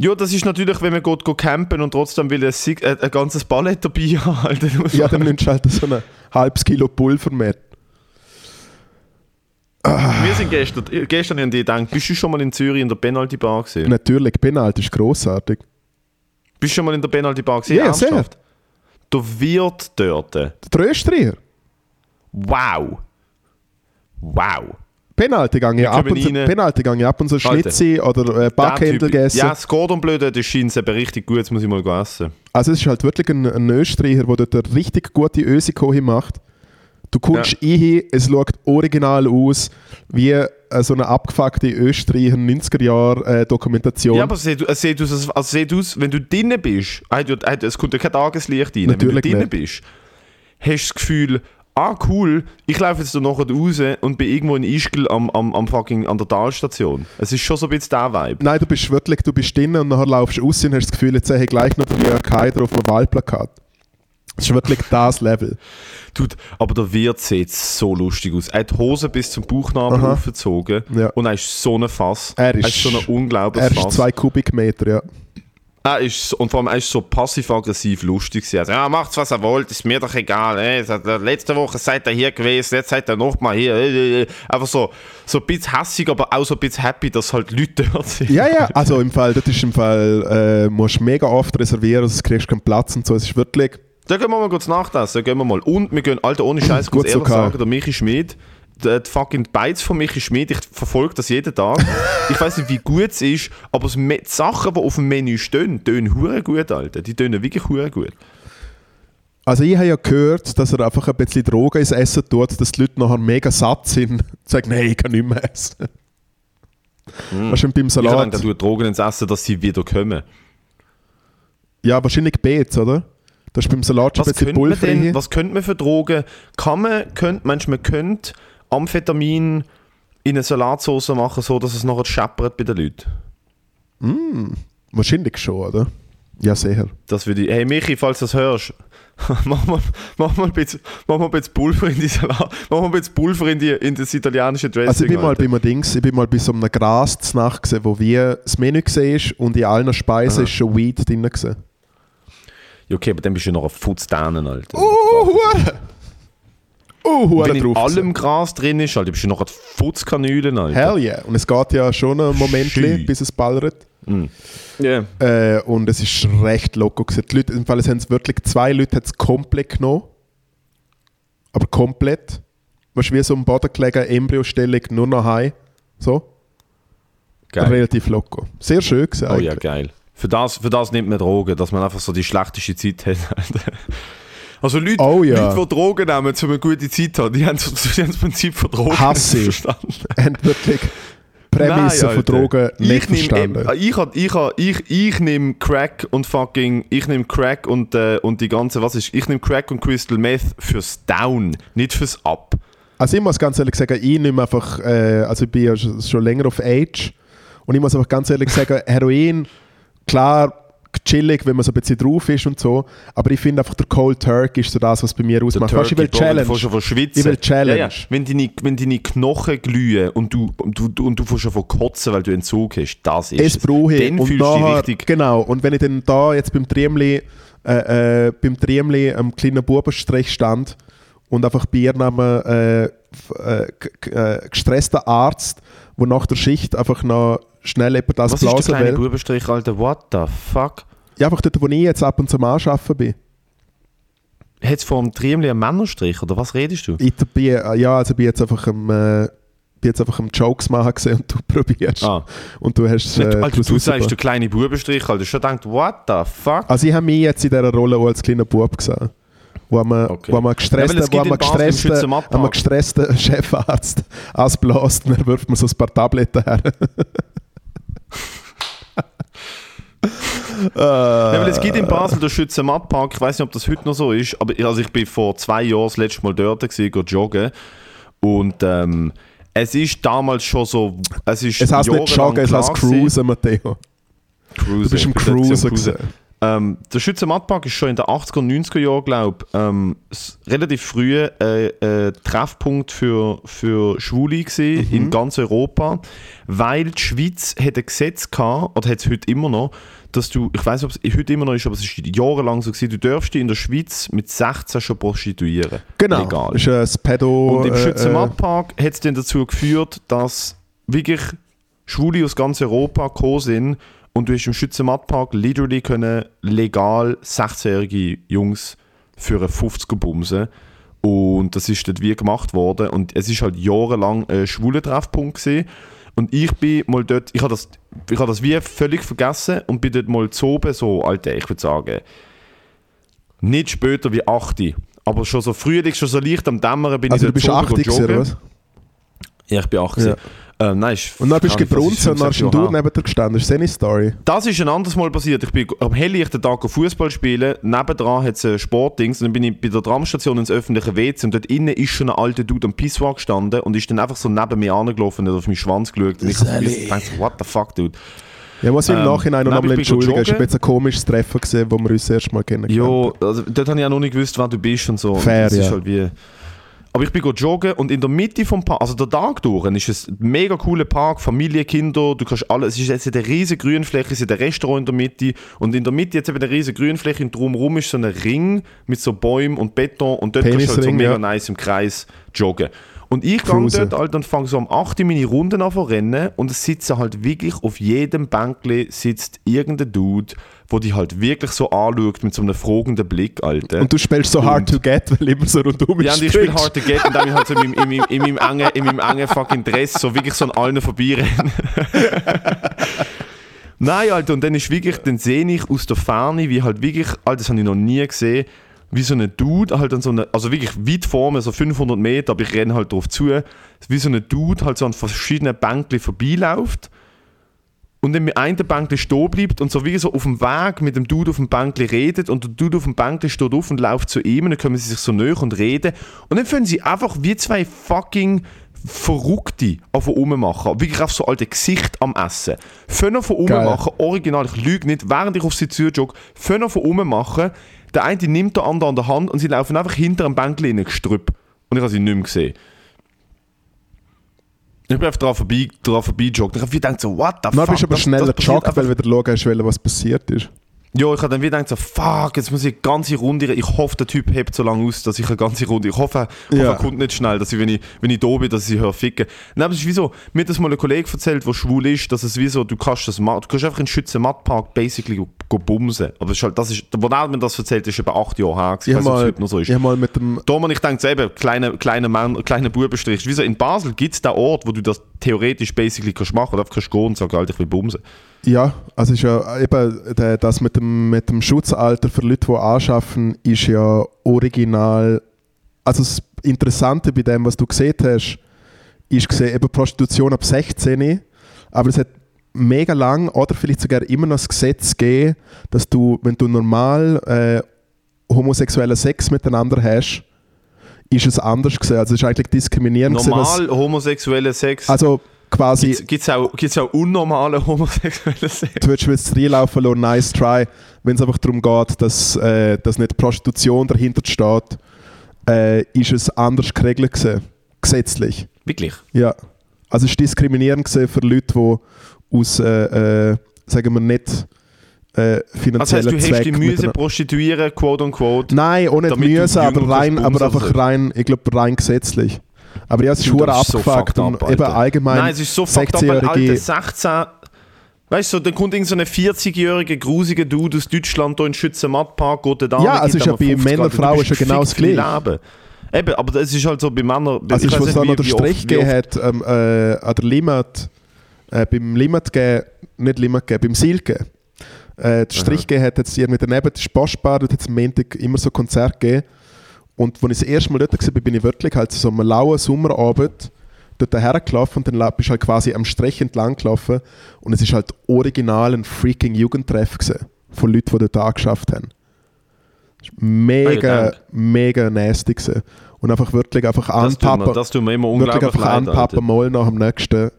Ja, das ist natürlich, wenn man geht, geht campen und trotzdem will ein, äh, ein ganzes Ballett dabei haben. Ja, dann nimmst du halt so ein halbes Kilo Pulver mit. Wir sind gestern, gestern an die gedacht, bist du schon mal in Zürich in der Penalty Bar gesehen? Natürlich, Penalt ist grossartig. Bist du schon mal in der Penalty Bar gesehen? Ja, sehr. Der Wirt dort. Der Österreicher. Wow. Wow. Penalty gehe ich, Wir ab und so- rein. Penalty gehe ich ab und so. Schnitzi oder äh, Backhändel Typ- essen. Ja, das Gordon Bleu, das scheint eben richtig gut, jetzt muss ich mal essen. Also es ist halt wirklich ein, ein Österreicher, der dort eine richtig gute Ösikoche macht. Du kommst rein, es schaut original aus, wie äh, so eine abgefuckte Österreicher 90er Jahre äh, Dokumentation. Ja, aber es sieht, es sieht aus, also es sieht aus, wenn du drinnen bist, es kommt ja kein Tageslicht rein, wenn du Natürlich drinnen bist, hast du das Gefühl, ah cool, ich laufe jetzt da nachher raus und bin irgendwo in Ischgl am, am, am fucking, an der Talstation. Es ist schon so ein bisschen der Vibe. Nein, du bist wirklich, du bist drin und nachher laufst du raus und hast das Gefühl, jetzt sehe ich gleich noch den Jörg Haider auf dem Wahlplakat. Das ist wirklich das Level. Dude, aber der Wirt sieht so lustig aus. Er hat die Hose bis zum Bauchnabel aufgezogen Ja. und er ist so ein Fass. Er ist- so ein unglaubliches Er ist Fass. zwei Kubikmeter, ja. Er ist, so- und vor allem er ist so passiv-aggressiv lustig. gewesen. Also, ja, macht's, was er wollt, ist mir doch egal. Ey. Hat- Letzte Woche seid ihr hier gewesen, jetzt seid ihr nochmal hier. Äh, äh, äh. Einfach so, so ein bisschen hässig, aber auch so ein bisschen happy, dass halt Leute dort sind. Ja, ja, also im Fall, das ist im Fall, äh, musst mega oft reservieren, sonst kriegst du keinen Platz und so. Es ist wirklich, Da gehen wir mal kurz nachdenken, da gehen wir mal. Und wir gehen, Alter, ohne Scheiß, kurz so, ehrlich Karl. sagen, der Michi Schmid, der, die fucking Beiz von Michi Schmid, ich verfolge das jeden Tag. ich weiß nicht, wie gut es ist, aber die Sachen, die auf dem Menü stehen, tönen hure gut, Alter. Die tönen wirklich hure gut. also ich habe ja gehört, dass er einfach ein bisschen Drogen ins Essen tut, dass die Leute nachher mega satt sind und sagen, nein, ich kann nicht mehr essen. Weißt du, beim Ich denke, Salat, er tut Drogen ins Essen, dass sie wieder kommen. ja, wahrscheinlich Beets, oder? Das ist beim Salat schon Was ein bisschen Pulver denn, was könnte man für Drogen? Kann man, könnte, meinst du, man könnte Amphetamin in eine Salatsauce machen, so dass es nachher scheppert bei den Leuten? Wahrscheinlich schon, oder? Ja, sicher. Das würde ich. Hey Michi, falls du das hörst, mach mal, mach mal, ein bisschen, mach mal ein bisschen Pulver in die Salat, mach mal ein bisschen Pulver in, die, in das italienische Dressing. Also ich bin mal Alter. bei einem Dings, ich bin mal bei so einem Gras Nacht gesehen, wo wie das Menü gesehen ist und in allen Speisen ist schon Weed drin gesehen. Ja, okay, aber dann bist du noch ein Futzdanen, Alter. Oh, Hure Wenn in drauf. allem Gras drin ist, Alter, bist du noch ein Futzkanülen, Alter. Hell yeah. Und es geht ja schon ein Moment, Schü. bis es ballert. Ja. Äh, und es ist recht loco gewesen. Die Leute, im Fall es haben es wirklich zwei Leute hat's komplett genommen. Aber komplett. Weißt du, wie so am Boden gelegen, Embryostellung, nur noch heim. So. Geil. Relativ loco. Sehr schön gewesen Oh ja, eigentlich. geil. Für das, für das nimmt man Drogen, dass man einfach so die schlechteste Zeit hat. Also Leute, Oh ja. Leute, die Drogen nehmen, um eine gute Zeit zu haben, die haben, die haben das Prinzip von Drogen Hasse nicht ich. verstanden. Wirklich Prämisse Nein, von. Drogen nicht ich nehm, verstanden. ich, ich, ich, ich nehme Crack und fucking, ich nehme Crack und, äh, und die ganze, was ist, ich nehme Crack und Crystal Meth fürs Down, nicht fürs Up. Also ich muss ganz ehrlich sagen, ich nehme einfach, äh, also ich bin ja schon länger auf Age und ich muss einfach ganz ehrlich sagen, Heroin, klar, chillig, wenn man so ein bisschen drauf ist und so, aber ich finde einfach der Cold Turkey ist so das, was bei mir ausmacht. Weißt ich will Turkey, Bro, Challenge. Du. Ich will Challenge. Ja, ja. Wenn, deine, wenn deine Knochen glühen und du, und du, und du fährst schon von kotzen, weil du Entzug hast, das ist es brauche ich. Dann und fühlst du dich richtig... Genau, und wenn ich dann da jetzt beim Triemli, äh, äh, beim Triemli am kleinen Bubenstrich stand und einfach Bier nahmen, äh, äh, äh, gestresster Arzt, wo nach der Schicht einfach noch schnell jemand das Was ist der blasen kleine will. Bubenstrich, Alter? What the fuck? Ja, einfach dort, wo ich jetzt ab und zu am Anschaffen bin. Hat es vor dem Triemli einen Männerstrich, oder was redest du? Ich bin, äh, ja, also bin jetzt einfach am, äh, bin jetzt einfach am Jokes machen gesehen und du probierst. Ah. Und du hast Nicht, äh, Alter, daraus du sagst, der kleine Bubenstrich, Alter. Schon denkt, what the fuck? Also ich habe mich jetzt in dieser Rolle als kleiner Bub gesehen. Wo man, Okay. wo gestressten, wo gestressten, wo man gestressten Chefarzt ausbläst und dann wirft man so ein paar Tabletten her. Ja, weil es gibt in Basel den Schützenmattpark, ich weiß nicht, ob das heute noch so ist, aber ich- also ich bin vor zwei Jahren das letzte Mal dort gewesen, joggen und ähm, es ist damals schon so, es ist Es heißt nicht Joggen, es heißt Cruisen, Matteo. Cruisen. Du bist im gewesen, gesehen. Ähm, der Schützenmattpark ist schon in den 80er und 90er Jahren, glaube ich, ähm, relativ früh äh, äh, Treffpunkt für, für Schwule gewesen, Mhm. in ganz Europa, weil die Schweiz hat ein Gesetz gehabt, oder hat es heute immer noch, dass du, ich weiß nicht, ob es heute immer noch ist, aber es ist jahrelang so gewesen, du darfst dich in der Schweiz mit 16 schon prostituieren. Genau, Legal. ist ein Pedo... Und im äh, Schützenmattpark hat es dann dazu geführt, dass wirklich Schwule aus ganz Europa gekommen sind und du hast im Schützenmattpark literally können legal 16-jährige Jungs für eine 50er bumsen. Und das ist dort wie gemacht worden. Und es ist halt jahrelang ein schwuler Treffpunkt gewesen. Und ich bin mal dort, ich habe das, ich habe das wie völlig vergessen und bin dort mal zu oben, so, Alter, ich würde sagen, nicht später wie 8. Aber schon so Frühling, schon so leicht am Dämmern bin also du ich bist dort 80 gewesen, oder was? Ja, ich bin 8. Ja. Ähm, nein, ist, Und dann bist du das ist gebrunzen und dann hast 25 du neben dir gestanden. Das ist seine Story. Das ist ein anderes Mal passiert. Ich bin am helllichten Tag Fußball spielen. Nebendran hat es ein Sportdings. Und dann bin ich bei der Tramstation ins öffentliche WC. Und dort innen ist schon ein alter Dude am Pissoir gestanden und ist dann einfach so neben mir angelaufen und hat auf meinen Schwanz geschaut. Und ich so, what the fuck, dude. Ja, muss ich im Ähm, Nachhinein noch nein, einmal entschuldigen. Es ist joggen. jetzt ein komisches Treffen gesehen, wo wir uns das erste Mal kennengelernt Ja, also dort habe ich auch noch nicht gewusst, wer du bist und so. Fair, das ist ja. halt wie... Aber ich bin joggen und in der Mitte vom Park, also der Tag durch, ist es ein mega cooler Park, Familie, Kinder, du kannst alles, es ist jetzt eine riesige Grünfläche, es ist ein Restaurant in der Mitte und in der Mitte jetzt eben eine riesige Grünfläche und drumherum ist so ein Ring mit so Bäumen und Beton und dort kannst du halt so mega ja. nice im Kreis joggen. Und ich gehe dort halt und fange so um 8 Uhr meine Runden an zu rennen und es sitzen halt wirklich auf jedem Bänkli sitzt irgendein Dude, wo dich halt wirklich so anschaut mit so einem fragenden Blick, Alter. Und du spielst so hard to get, weil immer so rundum Ja, und ich spiele Hard to Get und dann ich halt so in meinem, in, meinem, in, meinem engen, in meinem engen fucking Dress so wirklich so an allen vorbeirennen. Nein, Alter, und dann ist wirklich, dann sehe ich aus der Ferne, wie halt wirklich, Alter, das habe ich noch nie gesehen, wie so ein Dude halt an so eine, also wirklich weit vor mir, so 500 Meter, aber ich renne halt drauf zu, wie so ein Dude halt so an verschiedenen Bänkchen vorbeiläuft und dann mit einem Bänkli stehen bleibt und so wie so auf dem Weg mit dem Dude auf dem Bänkli redet und der Dude auf dem Bänkli steht auf und läuft zu ihm und dann kommen sie sich so näher und reden und dann fangen sie einfach wie zwei fucking Verrückte auf rummachen. Wirklich auf so alte Gesicht am Essen. Fangen von rummachen, original, ich lüge nicht, während ich auf sie zujogge, fangen von rummachen, der eine nimmt den anderen an der Hand und sie laufen einfach hinter einem Bänkli in ein Gestrüpp. Und ich habe sie nicht mehr gesehen. Ich bin einfach dran vorbei, dran vorbeijoggt. Ich habe gedacht so, what the Dann fuck? bist du aber das- schneller das gejoggt, weil du wieder schauen hast, was passiert ist. Ja, ich habe dann wieder gedacht so, fuck, jetzt muss ich eine ganze Runde, ich hoffe, der Typ hebt so lange aus, dass ich eine ganze Runde, ich hoffe, ich hoffe Ja. er kommt nicht schnell, dass ich, wenn ich, wenn ich da bin, dass ich sie höre ficken. Nein, aber es ist wie so, mir hat das mal ein Kollege erzählt, der schwul ist, dass es wie so, du kannst das, du kannst einfach in Schützenmattpark basically go, go bumsen. Aber ist halt, das ist, wo er mir das erzählt, ist etwa acht Jahre her, Ich ich weiß nicht, ob es mal, heute noch so ist. ich mal mit dem Da man ich denke eben, kleine, kleine Mann, kleine Bubenstrich. Wie so in Basel gibt es den Ort, wo du das theoretisch basically kannst machen kannst. Du kannst gehen und sagen, Alter, ich will bumsen. Ja, also ist ja eben das mit dem, mit dem Schutzalter für Leute, die anschaffen, ist ja original. Also das Interessante bei dem, was du gesehen hast, ist gesehen, eben Prostitution ab 16, aber es hat mega lang oder vielleicht sogar immer noch das Gesetz gegeben, dass du, wenn du normal äh, homosexuellen Sex miteinander hast, ist es anders gesehen. Also es ist eigentlich diskriminierend gewesen, Normal homosexuelle Sex. Also quasi Gibt es auch, gibt's auch unnormale homosexuelle Sex? du würdest jetzt reinlaufen lassen, nice try, wenn es einfach darum geht, dass, äh, dass nicht Prostitution dahinter steht, äh, ist es anders geregelt gewesen, gesetzlich. Wirklich? Ja. Also es ist diskriminierend für Leute, die aus, äh, äh, sagen wir nicht, äh, Das heißt, finanziellen du hast die miteinander- prostituieren, quote unquote. Nein, auch nicht damit du müssen, aber rein, aber einfach rein, ich glaube rein gesetzlich. Aber ja, es ist so abgefuckt fucked und up, eben allgemein Nein, es ist so fucked up, Alter, 16-Jährige 16... Weißt du, dann kommt irgend so ein 40-jähriger, grusiger Dude aus Deutschland hier in Schützenmattpark, geht da Ja, also gibt ist ja bei 50 Männern, du Frauen ja genau das Gleiche. Leben. Eben, aber das ist halt so bei Männern... Also ich ist, was da noch der Strich gegeben hat, ähm, äh, an der Limit, äh, beim Limit gegeben, nicht Limit gegeben, beim Silke. Äh, der Strich gegeben hat jetzt irgendwie daneben, das ist Postbar, dort hat es am Montag immer so Konzerte gegeben. Und als ich das erste Mal dort war, bin ich wirklich halt so am lauen Sommerabend dort hergelaufen und dann bist du halt quasi am Strich entlang gelaufen und es ist halt original ein freaking Jugendtreff gewesen, von Leuten, die dort angeschafft haben. Ist Mega, mega nasty gewesen. Und einfach wirklich einfach anpappen das tut mir immer wirklich unglaublich einfach leid, anpappen, mal nach dem nächsten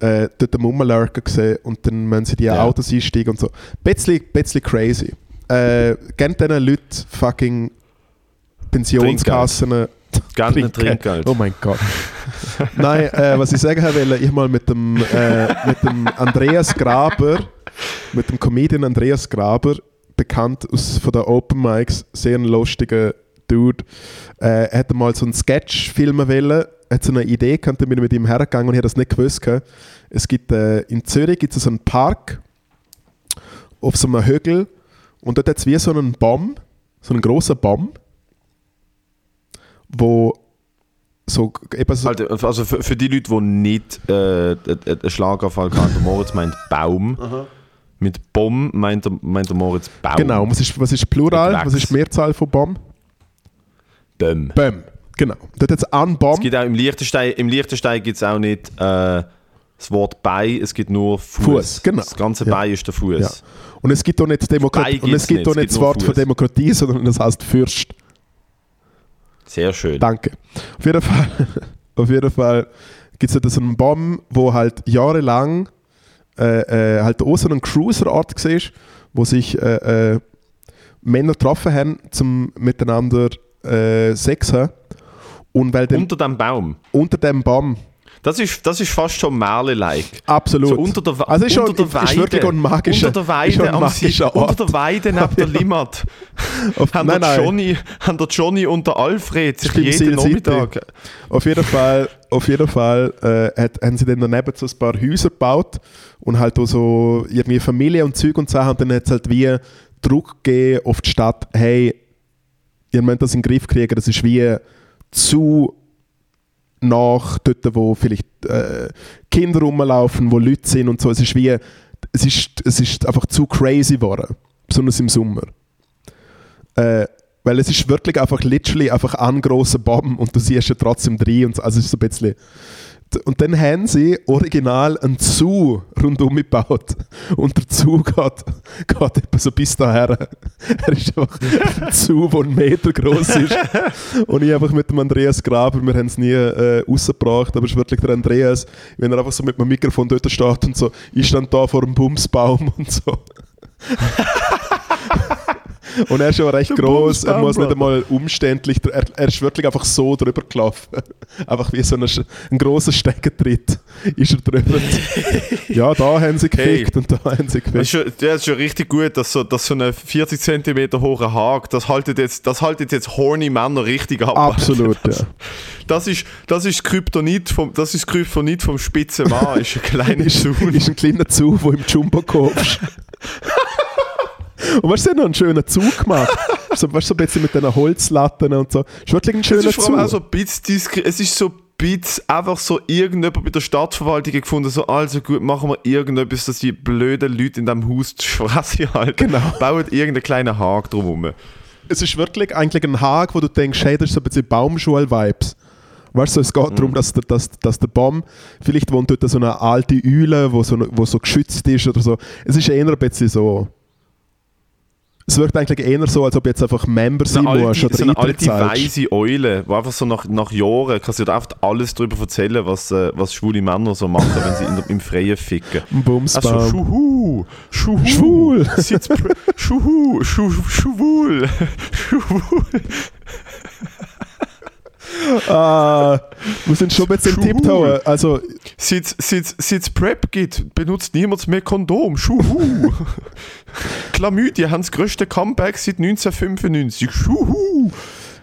äh, dort am Rumlurken gesehen und dann müssen sie die Ja. Autos einsteigen und so. Bisschen, bisschen crazy. Äh, gebt diesen Leuten fucking Pensionskassen Gerne ein Trinkgeld. Oh mein Gott. Nein, äh, was ich sagen wollte, ich mal mit dem, äh, mit dem Andreas Graber, mit dem Comedian Andreas Graber, bekannt aus, von den Open Mics, sehr ein lustiger Dude, äh, er hat mal so einen Sketch filmen wollen, hat so eine Idee bin ich mit ihm hergegangen und ich habe das nicht gewusst. Es gibt, äh, in Zürich gibt es so einen Park auf so einem Hügel und dort hat es wie so einen Baum, so einen großen Baum, wo so eben so, Alter, also für, für die Leute, die nicht äh, einen Schlaganfall haben, der Moritz meint Baum. Mit Baum meint der, meint der Moritz Baum. genau, und was ist, was ist Plural, was ist die Mehrzahl von Baum? Baum. Bäm, genau. Dort hat es einen Baum, Es gibt auch im Liechtenstein, im Liechtenstein gibt es auch nicht äh, das Wort Bein, es gibt nur Fuß. Fuß, genau. Das ganze Ja. Bein ist der Fuß. Ja. und es gibt auch nicht, Demokrat Bein und es gibt nicht, auch es nicht gibt das Wort für Fuß. Demokratie, sondern das heißt Fürst. Sehr schön. Danke. Auf jeden Fall, auf jeden Fall gibt es da so einen Baum, wo halt jahrelang äh, äh, halt auch so ein Cruiser-Ort war, wo sich äh, äh, Männer getroffen haben, zum miteinander äh, Sex haben. Und weil dann Unter dem Baum. unter dem Baum, Das ist, das ist fast schon Merle-like. absolut. So unter der, also ist, schon, unter der ist wirklich ein magischer, unter der schon Weide, am magischer See, unter Ort. der Weide neben der Limmat Auf, haben, nein, der nein, Johnny, haben der Johnny und der Alfred sich Stimmt, jeden. Nachmittag... Auf jeden Fall, auf jeden Fall äh, hat, haben sie dann daneben so ein paar Häuser gebaut und halt auch so irgendwie Familie und Zeug und Sachen und dann hat es halt wie Druck gegeben auf die Stadt, hey, ihr müsst das in den Griff kriegen, das ist wie zu nach dort, wo vielleicht äh, Kinder rumlaufen, wo Leute sind und so, es ist wie, es ist, es ist einfach zu crazy geworden, besonders im Sommer. Äh, weil es ist wirklich einfach literally einfach ein grosser Baum und du siehst ja trotzdem drin und so. Also es ist so ein bisschen... Und dann haben sie original einen Zoo rundum gebaut. Und der Zoo geht, geht etwa so bis daher. Er ist einfach ein Zoo, der einen Meter groß ist. Und ich einfach mit dem Andreas Graber, wir haben es nie äh, rausgebracht, aber es ist wirklich der Andreas, wenn er einfach so mit dem Mikrofon dort steht und so, ich stand da vor einem Bumsbaum und so. Und er ist ja recht groß, er muss nicht einmal umständlich, er, er ist wirklich einfach so drüber gelaufen. Einfach wie so ein, ein grosser Steckentritt ist er drüber. ja, da haben sie Hey. gefickt und da haben sie Das ist, gefickt. schon, das ist schon richtig gut, dass so, dass so ein 40 cm hoher Hag, das haltet jetzt, das haltet jetzt horny Männer richtig ab. Absolut, ja. Das ist, das ist Kryptonit vom, das ist Kryptonit vom spitzen Mann, ist ein kleiner Sohn. ist ein kleiner Zug, der im Jumbo kaufst. Und weißt du, sie haben noch einen schönen Zug gemacht. So, weißt du, so ein bisschen mit diesen Holzlatten und so. Ist wirklich ein Es schöner allem auch so Zug. ein bisschen es ist so ein bisschen einfach so irgendjemand bei der Stadtverwaltung gefunden, so also gut, machen wir irgendetwas, dass die blöden Leute in diesem Haus die Fresse halten. Genau. Bauen irgendeinen kleinen Haken drumherum. Es ist wirklich eigentlich ein Hag, wo du denkst, hey, das ist so ein bisschen Baumschul-Vibes. Weißt du, es geht Mhm. darum, dass der, dass, dass der Baum, vielleicht wohnt dort so eine alte Eule, wo so, wo so geschützt ist oder so. Es ist eher ein bisschen so. Es wirkt eigentlich eher so, als ob jetzt einfach Member sein musst alte, oder so eine alte weise Eule, die einfach so nach, nach Jahren kannst du dir einfach alles darüber erzählen, was, äh, was schwule Männer so machen, wenn sie in, im Freien ficken. Bumsbaum. Also Schuhu, Schuhu, Schwul. Schuhu, Schu, Schwul, Schwul. Ah, wir sind schon bisschen Schwul. Tiptoe. Also, Sitz, sitz, sitz Prep gibt, benutzt niemand mehr Kondom. Schuhu. Chlamydien haben das größte Comeback seit 1995. Schuhu.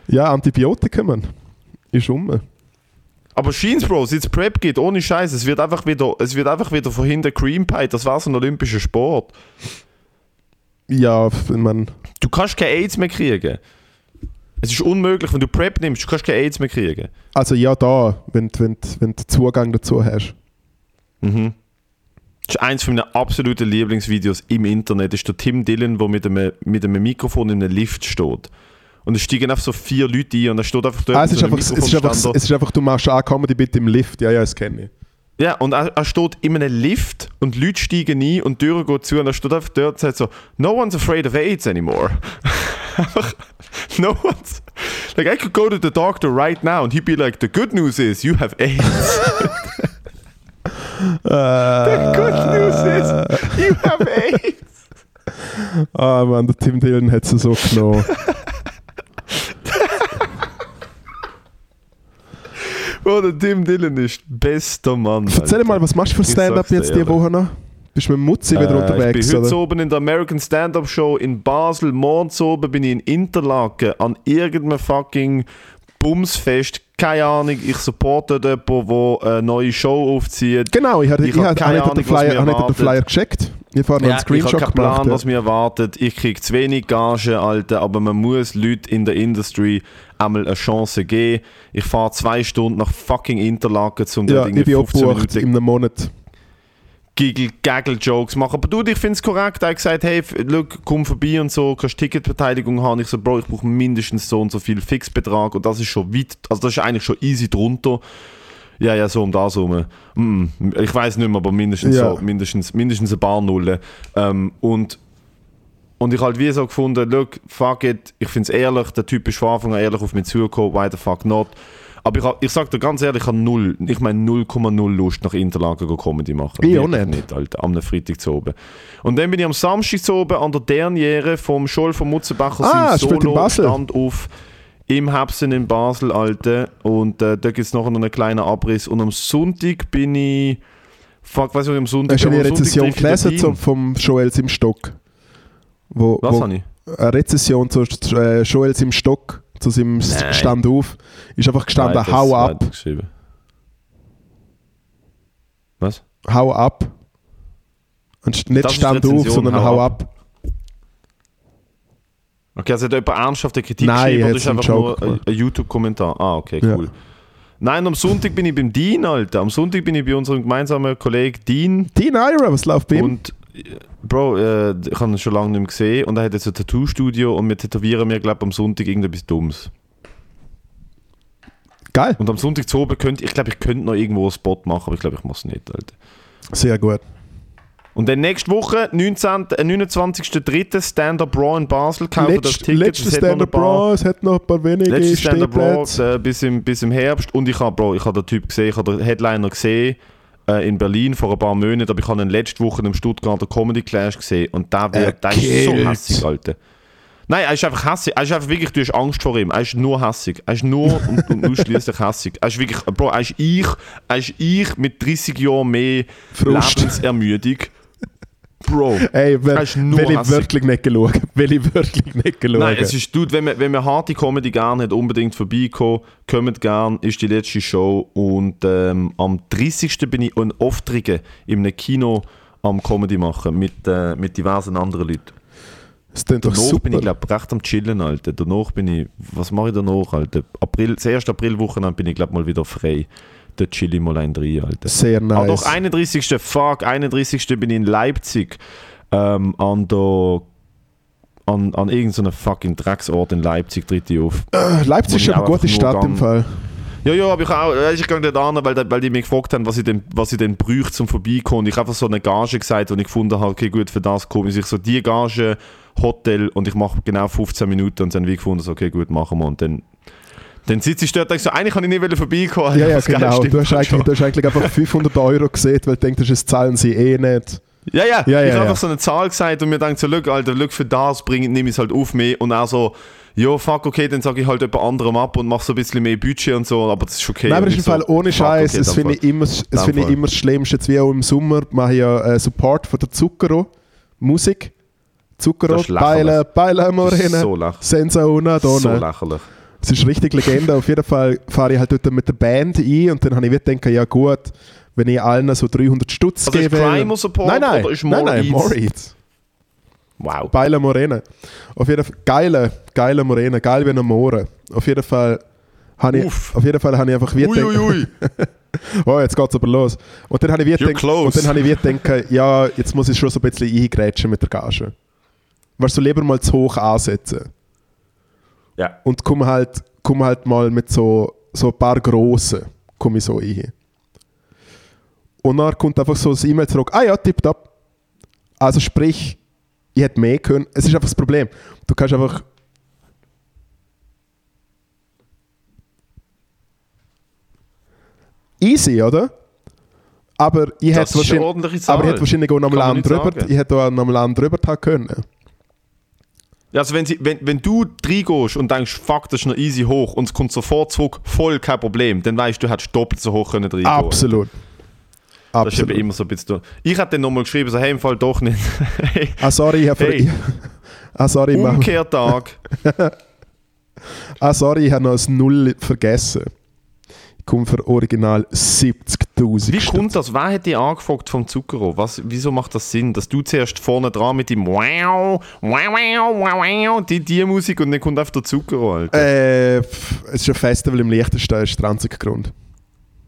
ja, Antibiotika, man. Ist um. Aber Sheens, Bro, sitz Prep geht, ohne Scheiß, es wird einfach wieder, es wird einfach wieder von hinten Cream Pie. Das war so ein olympischer Sport. Ja, ich mein, Du kannst keine AIDS mehr kriegen. Es ist unmöglich, wenn du Prep nimmst, du kannst keine AIDS mehr kriegen. also ja, da, wenn, wenn, wenn du Zugang dazu hast. Mhm. Das ist eins meiner absoluten Lieblingsvideos im Internet. Das ist der Tim Dillon, der mit einem, mit einem Mikrofon in einem Lift steht. Und es steigen einfach so vier Leute ein und er steht einfach dort Ah, es, ist einfach, es, ist einfach, es ist einfach, du machst auch Comedy bitte im Lift. Ja, ja, das kenne ich. Ja, und er, er steht in einem Lift und Leute steigen ein und die Tür geht zu und er steht einfach dort und sagt so, no one's afraid of AIDS anymore. einfach, no one's... Like, I could go to the doctor right now and he'd be like, the good news is you have AIDS. the good news is you have AIDS. Ah, Mann, der Tim Dillon hat sie so genommen. Oh, der Tim Dillon ist bester Mann. Erzähl Alter. mal, was machst du für Stand-up jetzt die ehrlich. Woche noch? Bist du mit Mutzi wieder Äh, unterwegs? Ich bin heute oder? oben in der American Stand-Up Show in Basel. Morgen oben bin ich in Interlaken an irgendeinem fucking Bumsfest. Keine Ahnung, ich supporte dort jemanden, der eine neue Show aufzieht. Genau, ich habe Ich ich hab hab, keine hab Ahnung, den was Flyer, mir hab den. Flyer gecheckt. Ich habe Ja, einen ich Screenshot keinen Plan, gemacht. was mir erwartet. Ich kriege zu wenig Gage, Alter, aber man muss Leuten in der Industry einmal eine Chance geben. Ich fahre zwei Stunden nach fucking Interlaken, um ja, dort irgendwie bin auch 15 gebucht Minuten in einem Monat. Giggle, Gaggle Jokes machen. Aber du, ich finde es korrekt. Er hat gesagt, hey, look, komm vorbei und so, kannst Ticketbeteiligung haben. Ich so, Bro, ich brauche mindestens so und so viel Fixbetrag und das ist schon weit, also das ist eigentlich schon easy drunter. Ja, ja, so um das herum. Mm, ich weiß nicht mehr, aber mindestens Ja. so, mindestens, mindestens ein paar Nullen. Ähm, und und ich halt wie so gefunden, look, fuck it, ich finde es ehrlich, der Typ ist von Anfang an ehrlich auf mich zugekommen, why the fuck not. Aber ich, ich sag dir ganz ehrlich, ich habe null, ich meine 0,0 Lust nach Interlaken go Comedy machen. Ich auch Wirklich nicht. Alter, am Freitag zu oben. Und dann bin ich am Samstag zu oben an der Derniere vom Scholl von Mutzenbacher Ah. Solo-Stand auf im Hebsen in Basel, Alter. Und äh, da gibt es noch einen kleinen Abriss. Und am Sonntag bin ich. Fuck, weiß ich, am Sonntag. Hast du eine Rezession gelesen zum, vom Joel im Stock? Wo, Was wo, habe ich? eine Rezession zu äh, Joel im Stock, zu seinem Nein. Stand auf, ist einfach gestanden, Nein, hau ab. Was? hau ab. Und nicht Das Stand auf, sondern hau hau ab. ab. Okay, also hat jemand ernsthafte Kritik Nein, geschrieben hat ist einfach nur Joke ein, gemacht. ein YouTube-Kommentar? Ah, okay, Ja. cool. Nein, am Sonntag bin ich beim Dean, Alter. Am Sonntag bin ich bei unserem gemeinsamen Kollegen Dean. Dean Ira, was läuft bei ihm? Und Bro, äh, ich habe ihn schon lange nicht mehr gesehen und er hat jetzt ein Tattoo-Studio und wir tätowieren mir, glaube am Sonntag irgendetwas Dummes. Geil, Und am Sonntag zu oben könnte ich glaube, ich könnte noch irgendwo einen Spot machen, aber ich glaube, ich mache es nicht, Alter. sehr gut. Und dann nächste Woche, 19, äh, 29.03. Stand-Up Raw in Basel, kaufen das Letzt, Ticket. letztes Stand-Up Raw, es hat noch ein paar wenige Letztes Stand-Up Stehplätze. äh, bis, im, bis im Herbst. Und ich habe, Bro, ich habe den Typ gesehen, ich habe den Headliner gesehen äh, in Berlin vor ein paar Monaten, aber ich habe ihn letzte Woche im Stuttgarter Comedy Clash gesehen und der, Er wird, der ist so hässig, Alter. Nein, er ist einfach hässig. Er ist einfach wirklich, du hast Angst vor ihm. Er ist nur hässig. Er ist nur und, und ausschließlich hässig. Er ist wirklich, Bro, er ist ich, er ist ich mit 30 Jahren mehr Frust. Lebensermüdung. Bro. Ey, ist nur will ich wirklich nicht schauen. Will ich wirklich nicht schauen. Nein, es ist, dude, wenn man, wenn man harte Comedy gerne hat, unbedingt vorbeikommen. Kommt gern, ist die letzte Show. Und ähm, am 30. bin ich in Oftrigen in einem Kino am Comedy machen mit, äh, mit diversen anderen Leuten. es klingt doch Danach super. bin ich, glaube recht am Chillen, Alter. Danach bin ich, was mache ich danach, Alter? April, das erste Aprilwochenende bin ich, glaube mal wieder frei. Mal ein rein, Alter. Sehr Ah, nice. doch, 31. Fuck, 31. bin ich in Leipzig. Ähm, an der. An, an irgendeinem fucking Drecksort in Leipzig tritt ich auf. Äh, Leipzig ist eine gute Stadt im gang- Fall. Ja, ja, aber ich auch, äh, ich gehe nicht an, weil, weil die mich gefragt haben, was ich denn, was ich denn bräuchte zum Vorbeikommen. Ich habe einfach so eine Gage gesagt und ich gefunden habe, okay, gut, für das komme ich so die Gage, Hotel und ich mache genau 15 Minuten und dann wie gefunden, so, okay, gut, machen wir. Und dann, dann sitze ich dort und denke so, eigentlich kann ich nicht vorbeikommen. Ja, ja, Das genau. Du hast, eigentlich, du hast eigentlich einfach 500 Euro gesehen, weil du denkst, das zahlen sie eh nicht. Ja, ja, Ja, ja, ich habe ja. einfach so eine Zahl gesagt und mir denkt so, look, Alter, look, für das bring, nehme ich es halt auf mich und auch so, ja, fuck, okay, dann sage ich halt jemand anderem ab und mache so ein bisschen mehr Budget und so, aber das ist okay. Nein, aber ist im ich so, Fall ohne Scheiß, okay, das finde Fall. ich immer, das finde ich Fall. immer das Schlimmste. Jetzt wie auch im Sommer mache ich ja äh, Support von der Zucchero, Musik. Zucchero, Das ist Morena, so. Senza una So donna. lächerlich. Es ist richtig Legende. Auf jeden Fall fahre ich halt dort mit der Band ein und dann habe ich wieder gedacht, ja gut, wenn ich allen so 300 Stutz Also ist gebe. Primal Support nein, nein, oder ist nein, nein, More Eats? Eats. Wow. Beile Morena. Auf jeden Fall, geile, geile Morena, geil wie eine More. Auf jeden Fall habe ich, auf jeden Fall habe ich einfach wieder gedacht, oh, jetzt geht's aber los. Und dann habe ich wieder gedacht, close. und dann habe ich wieder gedacht, ja, jetzt muss ich schon so ein bisschen eingrätschen mit der Gage. Weißt du, lieber mal zu hoch ansetzen. Ja. Und komm halt, komm halt mal mit so, so ein paar grossen, komme ich so ein. Und dann kommt einfach so das E-Mail zurück, ah ja, tipptopp. Also sprich, ich hätte mehr können. Es ist einfach das Problem. Du kannst einfach... Easy, oder? Aber ich Das hätte wahrscheinlich, aber ich hätte wahrscheinlich auch noch mal einen drüber, ich hätte auch noch mal einen drüber können. Also wenn, sie, wenn, wenn du reingehst und denkst, fuck, das ist noch easy hoch und es kommt sofort zurück, voll kein Problem, dann weißt du, du hättest doppelt so hoch können reingehen. Absolut. Das ist eben Absolut. immer so ein bisschen... Ich hätte dann nochmal geschrieben, so, hey, im Fall doch nicht. hey, Ah, sorry, ich habe Hey. ah, sorry, Umkehrtag. ah, sorry, ich habe noch das Null vergessen. Ich komme für original 70.000 Wie Stutz. kommt das? Wer hat dich angefragt vom Zucchero? Was, wieso macht das Sinn, dass du zuerst vorne dran mit dem Wow, Wow, Wow, Wow, Wow, die, die Musik und dann kommt einfach der Alter. Äh, pff, es ist ein Festival im Liechtenstein, ist der einzige Grund.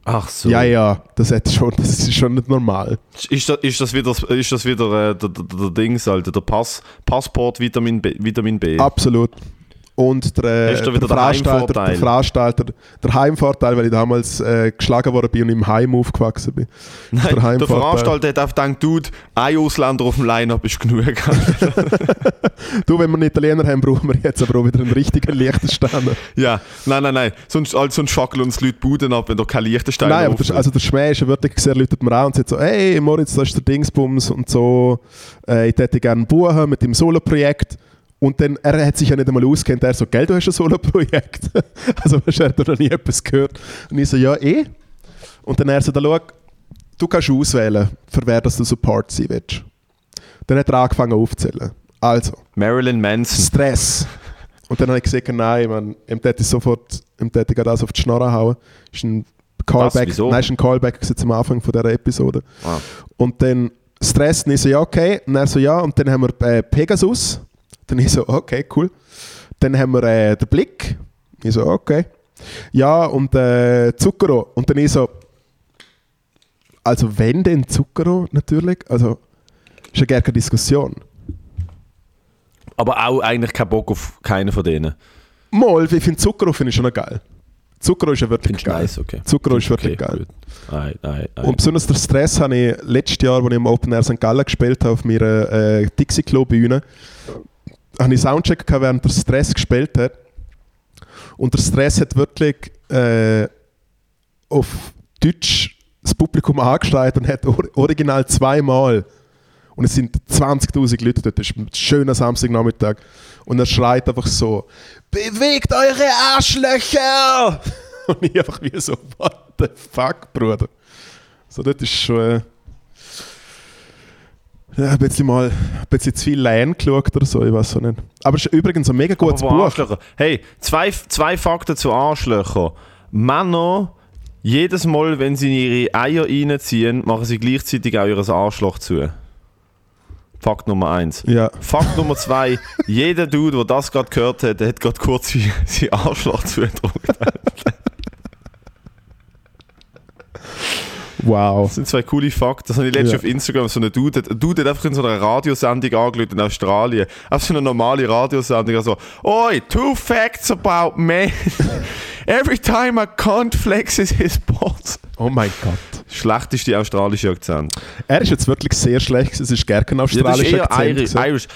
Ach so. Ja, ja, das, hat schon, das ist schon nicht normal. Ist das, ist das wieder, ist das wieder äh, der, der, der Dings, Alter, der Pass, Passport Vitamin B? Vitamin B. Absolut. Und der, der, den Veranstalter, der Veranstalter, der Heimvorteil, weil ich damals äh, geschlagen worden bin und im Heim aufgewachsen bin. Nein, der der. Veranstalter hat einfach gedacht, Dude, ein Ausländer auf dem Line-Up ist genug. Du, wenn wir einen Italiener haben, brauchen wir jetzt aber auch wieder einen richtigen Liechtensteiner. ja, nein, nein, nein. Sonst, also, sonst fackeln uns die Leute Buden ab, wenn da kein Liechtenstein Nein, aber der, also der Schmäh ist ja wirklich sehr, läutet mir an und sagt so, hey Moritz, das ist der Dingsbums und so, äh, ich hätte gerne buchen mit dem Solo-Projekt Und dann, er hat sich ja nicht einmal auskennt, er so, gell, du hast ein Solo-Projekt. also hast du noch nie etwas gehört. Und ich so, ja, eh. Und dann er so, da schau, du kannst auswählen, für wer das du Support sein willst. Dann hat er angefangen aufzuzählen. Also, Marilyn Manson. Stress. Und dann habe ich gesagt, nein, man, ihm hätte ich sofort, ihm hätte ich das auf die Schnorre hauen. Ist ein Callback, wieso? nein, ist ein Callback zum Anfang von dieser Episode. Ah. Und dann Stress, und ich so, ja, okay. Und er so, ja. Und dann haben wir äh, Pegasus. Dann ich so, okay, cool. Dann haben wir äh, den Blick. Ich so, okay. Ja, und äh, Zucchero. Und dann ich so, also wenn denn Zucchero natürlich, also ist ja gar keine Diskussion. Aber auch eigentlich kein Bock auf keinen von denen. Mal, ich finde Zucchero finde ich schon geil. Zucchero ist ja wirklich Findest geil. nice, okay. Zucchero ist Okay, wirklich geil. gut. Nein, nein, nein. Und besonders der Stress habe ich letztes Jahr, als ich im Open Air St. Gallen gespielt habe, auf meiner äh, Dixie Klo Bühne, habe ich Soundcheck gehabt, während der Stress gespielt hat. Und der Stress hat wirklich äh, auf Deutsch das Publikum angeschreit und hat or original zweimal. Und es sind 20.000 Leute dort, das ist ein schöner Samstagnachmittag. Und er schreit einfach so: Bewegt eure Arschlöcher! Und ich einfach wie so: What the fuck, Bruder? So, das ist schon. Äh, ja, ein bisschen mal ein bisschen zu viel Lane geschaut oder so, ich weiß auch nicht. Aber es ist übrigens ein mega gutes Buch. Arschlöcher. Hey, zwei, zwei Fakten zu Arschlöchern. Männer, jedes Mal, wenn sie ihre Eier reinziehen, machen sie gleichzeitig auch ihr Arschloch zu. Fakt Nummer eins. Ja. Fakt Nummer zwei: Jeder Dude, der das gerade gehört hat, der hat gerade kurz sein Arschloch zugedrückt. Wow. Das sind zwei coole Fakten. Das habe ich letztens Ja. auf Instagram so einen Dude. Ein Dude hat einfach in so einer Radiosendung angelegt in Australien. Einfach so eine normale Radiosendung. Also, Oi, two facts about men. Every time a cunt flexes his balls. Oh mein Gott. Schlechteste australische Akzent. Er ist jetzt wirklich sehr schlecht, es ist gar kein Ja, das ist australischer eher Akzent. Irish. Irish.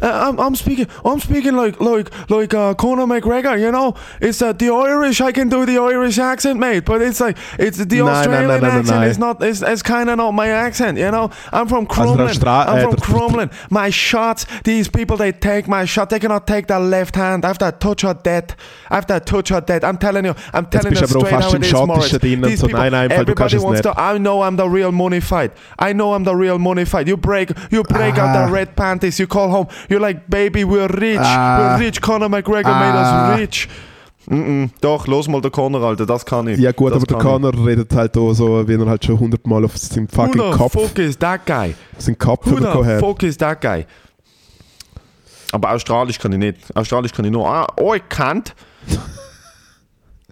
Uh, I'm, I'm speaking. I'm speaking like like like uh, Conor McGregor. You know, it's uh, the Irish. I can do the Irish accent, mate. But it's like it's the Nein, nein, Australian nein, nein, accent. It's not. It's, it's kind of not my accent. You know, I'm from Also Crumlin. Austra- I'm äh, from der- Crumlin. My shots. These people they take my shot. They cannot take that left hand. After I touch her dead. After I touch her dead. I'm telling you. I'm telling you straight how it is, und These people, Nein, nein, weil du kannst everybody es wants nicht. to I know I'm the real money fight. I know I'm the real money fight. You break, you break out Ah. the red panties. You call home. You're like, baby, we're rich. Ah. We're rich. Conor McGregor Ah. made us rich. Mm -mm. Doch, los mal der Conor, Alter. Das kann ich. Ja gut, das aber der kann ich. Redet halt auch so, wie er halt schon hundertmal auf seinem Who fucking the Kopf, fuck is that guy? seinen Kopf Who the fuck is that guy? Aber Australisch kann ich nicht. Australisch kann ich nur. Ah, oh, ich can't.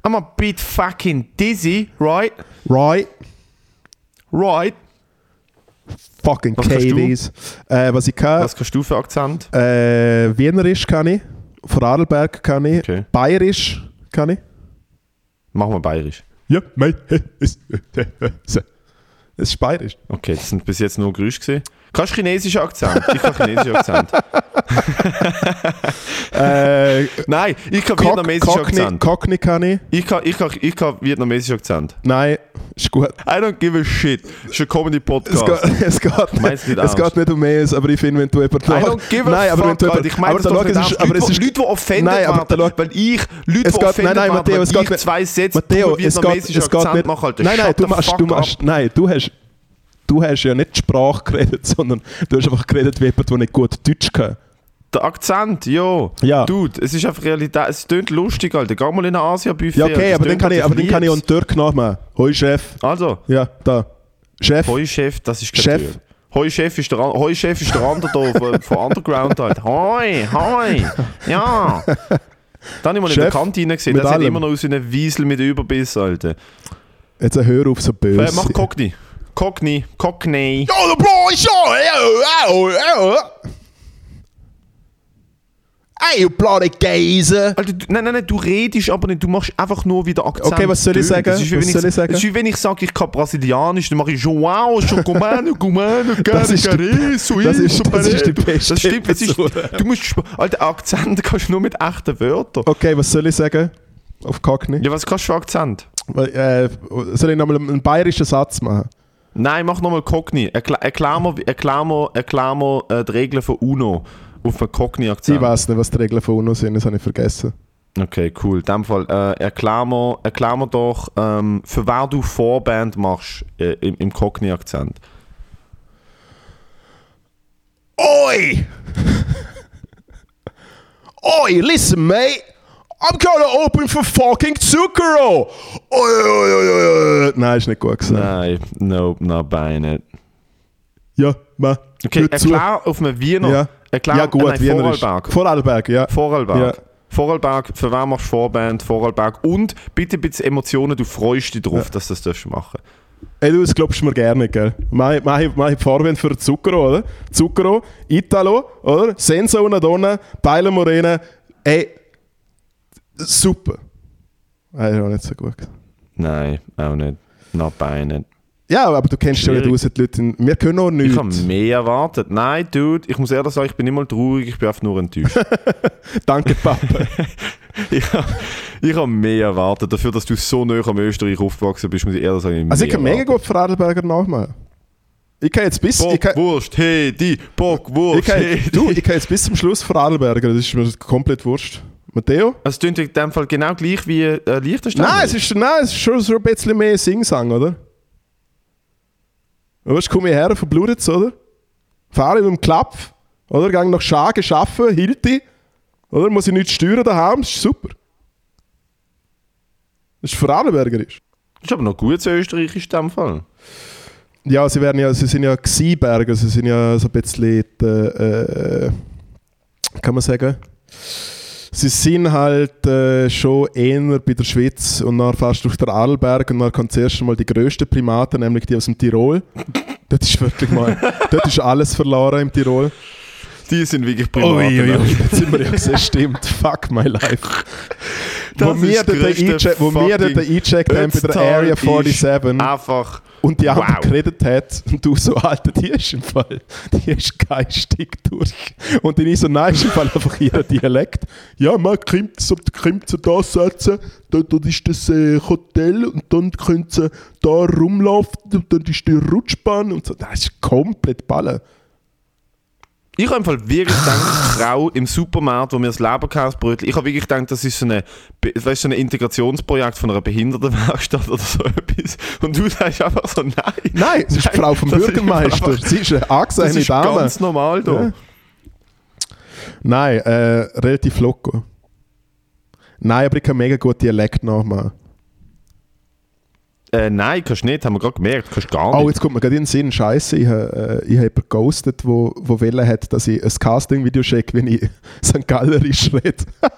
I'm a bit fucking dizzy, right? Right, Right. fucking Was? KVs. Äh, was ich kann, Was kannst du für Akzent? äh, Wienerisch kann ich, Vorarlberg kann ich, Okay. Bayerisch kann ich. Machen wir bayerisch. Ja, mei, es ist Bayerisch. Okay, das sind bis jetzt nur Geräusche gesehen. Kannst du chinesischen Akzent? Ich kann chinesischen Akzent. Äh, Nein, ich kann Cock- vietnamesischen Cockney, Akzent. Cockney kann ich. Ich kann, ich, kann, ich kann vietnamesischen Akzent. Nein, ist gut. I don't give a shit. Ist ein Es Comedy-Podcast. geht, es, geht nicht, du nicht es geht nicht um mehr, aber ich finde, wenn du jemanden I don't give a Nein, aber wenn fuck, du jemanden- Ich meine aber das doch nicht es ist- aber Leute, es ist- Leute, die offended Nein, aber werden, weil ich, Leute, Es die geht- offended nein, nein, Matteo, es geht ich zwei Sätze Matteo, über es geht, es geht nicht. mache, Alter. Nein, nein, du machst, du machst, nein, du hast, du hast ja nicht die Sprache geredet, sondern du hast einfach geredet wie jemand, der nicht gut Deutsch kann. Der Akzent, jo. Ja. Dude, es ist einfach Realität. Es klingt lustig, Alter. Geh mal in ein Asia-Buffet. Ja, okay, aber dann kann ich, aber dann kann ich einen Türk nachmachen. Hoi Chef. Also, Ja, da. Chef. Hoi Chef, das ist kein Chef. Hoi Chef ist der, An- Hoi Chef ist der andere da von, von Underground halt. Hoi, hoi, ja. Dann habe ich mal in der Chef, Kantine gesehen, der sieht immer noch aus wie ein Wiesel mit Überbiss, Alter. Jetzt hör auf so böse. Äh, mach Cockney. Cockney, Cockney. Ey, bloody Geise. Alter, du, nein, nein, nein, du redest aber nicht, du machst einfach nur wieder Akzent. Okay, was soll ich sagen? Das ist wie Was wenn soll ich sagen? Das ist wenn ich sage, ich kann Brasilianisch, dann mache ich Joao, Chocomano, Gumano, Das Gare, das ist- das ist die beste Das stimmt, es ist, du musst, Alter, Akzent kannst du nur mit echten Wörtern. Okay, was soll ich sagen? Auf Cockney? Ja, was kannst du für Akzent? Äh, soll ich nochmal einen bayerischen Satz machen? Nein, mach nochmal Cockney. Erklär, erklär mir, erklär mir, erklär mir äh, die Regeln von UNO. Auf einen Ich Cockney-Akzent. weiß nicht, was die Regeln von UNO sind, das habe ich vergessen. Okay, cool. In dem Fall, äh, erklär, mir, erklär mir doch, ähm, für wer du Vorband machst äh, im, im Cockney-Akzent. Oi! Oi, listen, mate! I'm gonna open for fucking Zucchero! Oi, oi, oi, oi. Nein, ist nicht gut gesagt. Nein, nope, nein, bei nicht. Ja, ma. Okay, erklär auf einem Wiener. Ja. Erklär, ja, gut, äh, nein, Wiener ist- Vorarlberg. Vorarlberg, ja. Vorarlberg. Ja. Vorarlberg, für wen machst du Vorband? Vorarlberg. Und bitte ein bisschen Emotionen, du freust dich drauf, dass du das darfst machen Ey, du, das glaubst du mir gerne, gell? Mach, mach, mach ich Vorwand für Zucchero, oder? Zucchero, Italo, oder? Senza una donna, Baila Morena. Ey, super. Ist auch nicht so gut. Nein, auch nicht. Noch bei nicht. Ja, aber du kennst ja nicht Schwierig. aus, die Leute. Wir können auch Ich habe nichts. mehr erwartet. Nein, Dude, ich muss ehrlich sagen, ich bin nicht mal traurig, ich bin einfach nur enttäuscht. Danke, Papa. ich habe ich hab mehr erwartet. Dafür, dass du so nah am Österreich aufgewachsen bist, muss ich ehrlich sagen, Also ich kann mega erwartet. gut Vorarlberger nachmachen. Ich kann jetzt bis... Ich Bockwurst, hey, die ich Bockwurst, kann, hey, du, ich kann jetzt bis zum Schluss Vorarlberger, das ist mir komplett wurscht. Matteo? Also, es klingt in dem Fall genau gleich wie äh, Liechtenstein. Nein, es ist, nein, es ist schon so ein bisschen mehr Singsang, oder? Weißt du, komme ich her, verblutet oder? Fahre mit dem Klapf, oder? Gang nach Schagen arbeiten, Hilti, oder? Muss ich nichts steuern daheim, das ist super. Das ist Vorarlbergerisch. Das ist aber noch gut österreichisch in dem Fall. Ja, sie werden ja, sie sind ja Xiberger, sie sind ja so ein bisschen, die, äh, kann man sagen, sie sind halt äh, schon eher bei der Schweiz und dann du durch den Arlberg und dann kommt zuerst einmal die grössten Primaten, nämlich die aus dem Tirol. dort ist wirklich mal, dort ist alles verloren im Tirol. Die sind wirklich ui, jetzt sind wir ja gesehen, stimmt. Fuck my life. Das wo wir ist fucking eingecheckt haben bei der Area ist 47 Einfach. und die andere Wow. geredet hat und du so, Alter, die ist im Fall, die ist geistig durch. Und dann ich so, nein, ist im Fall einfach ihr Dialekt. Ja, man kommt so, kommt so da sitzen, dort, dort ist das äh, Hotel und dann können sie da rumlaufen und dann ist die Rutschbahn und so. Das ist komplett Ballen. Ich habe im Fall wirklich gedacht, Frau im Supermarkt, wo mir das Leberkäsebrötchen, ich habe wirklich gedacht, das ist so, eine, Be- weißt, so ein Integrationsprojekt von einer Behindertenwerkstatt oder so etwas. Und du sagst einfach so, nein. Nein, es ist die Frau vom das ist Bürgermeister. einfach- Sie ist eine Das angesehene ist Dame. ganz normal da. Ja. Nein, äh, relativ locker. Nein, aber ich kann mega gut Dialekt nachmachen. Äh, nein, kannst du nicht, haben wir gerade gemerkt, kannst gar Oh, nicht. jetzt kommt mir gerade in den Sinn, Scheiße, ich habe äh, ich hab jemanden geghostet, wo, wo wollen hat, dass ich ein Casting-Video schicke, wenn ich St. Gallerisch rede.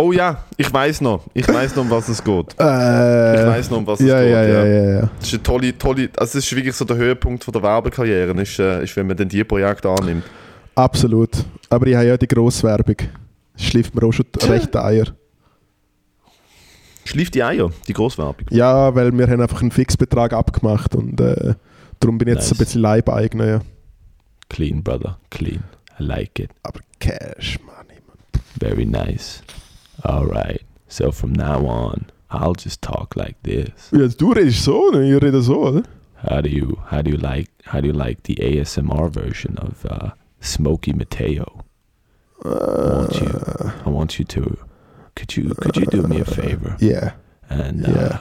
Oh ja, ich weiß noch, ich weiß noch, um was es geht. Äh, Ich weiß noch, um was es ja, geht. ja, ja, ja, ja. Das ist eine tolle, tolle, also das ist wirklich so der Höhepunkt von der Werbekarriere, ist, äh, ist wenn man dann die Projekte annimmt. Absolut. Aber ich habe ja die Grosswerbung. Schläft mir auch schon recht Eier. Schlief die Eier, die Grosswerbung. Ja, weil wir haben einfach einen Fixbetrag abgemacht und äh, darum bin ich jetzt Nice. ein bisschen Leibeigner. Ja. Clean, brother, clean. I like it. Aber Cash, Money, man. Very nice. Alright. So from now on, I'll just talk like this. Ja, du redest so, ne? ich rede so, oder? How do you how do you like how do you like the ASMR version of uh, Smokey Mateo? I want you I want you to could you could you do me a favor Yeah, and Yeah. uh,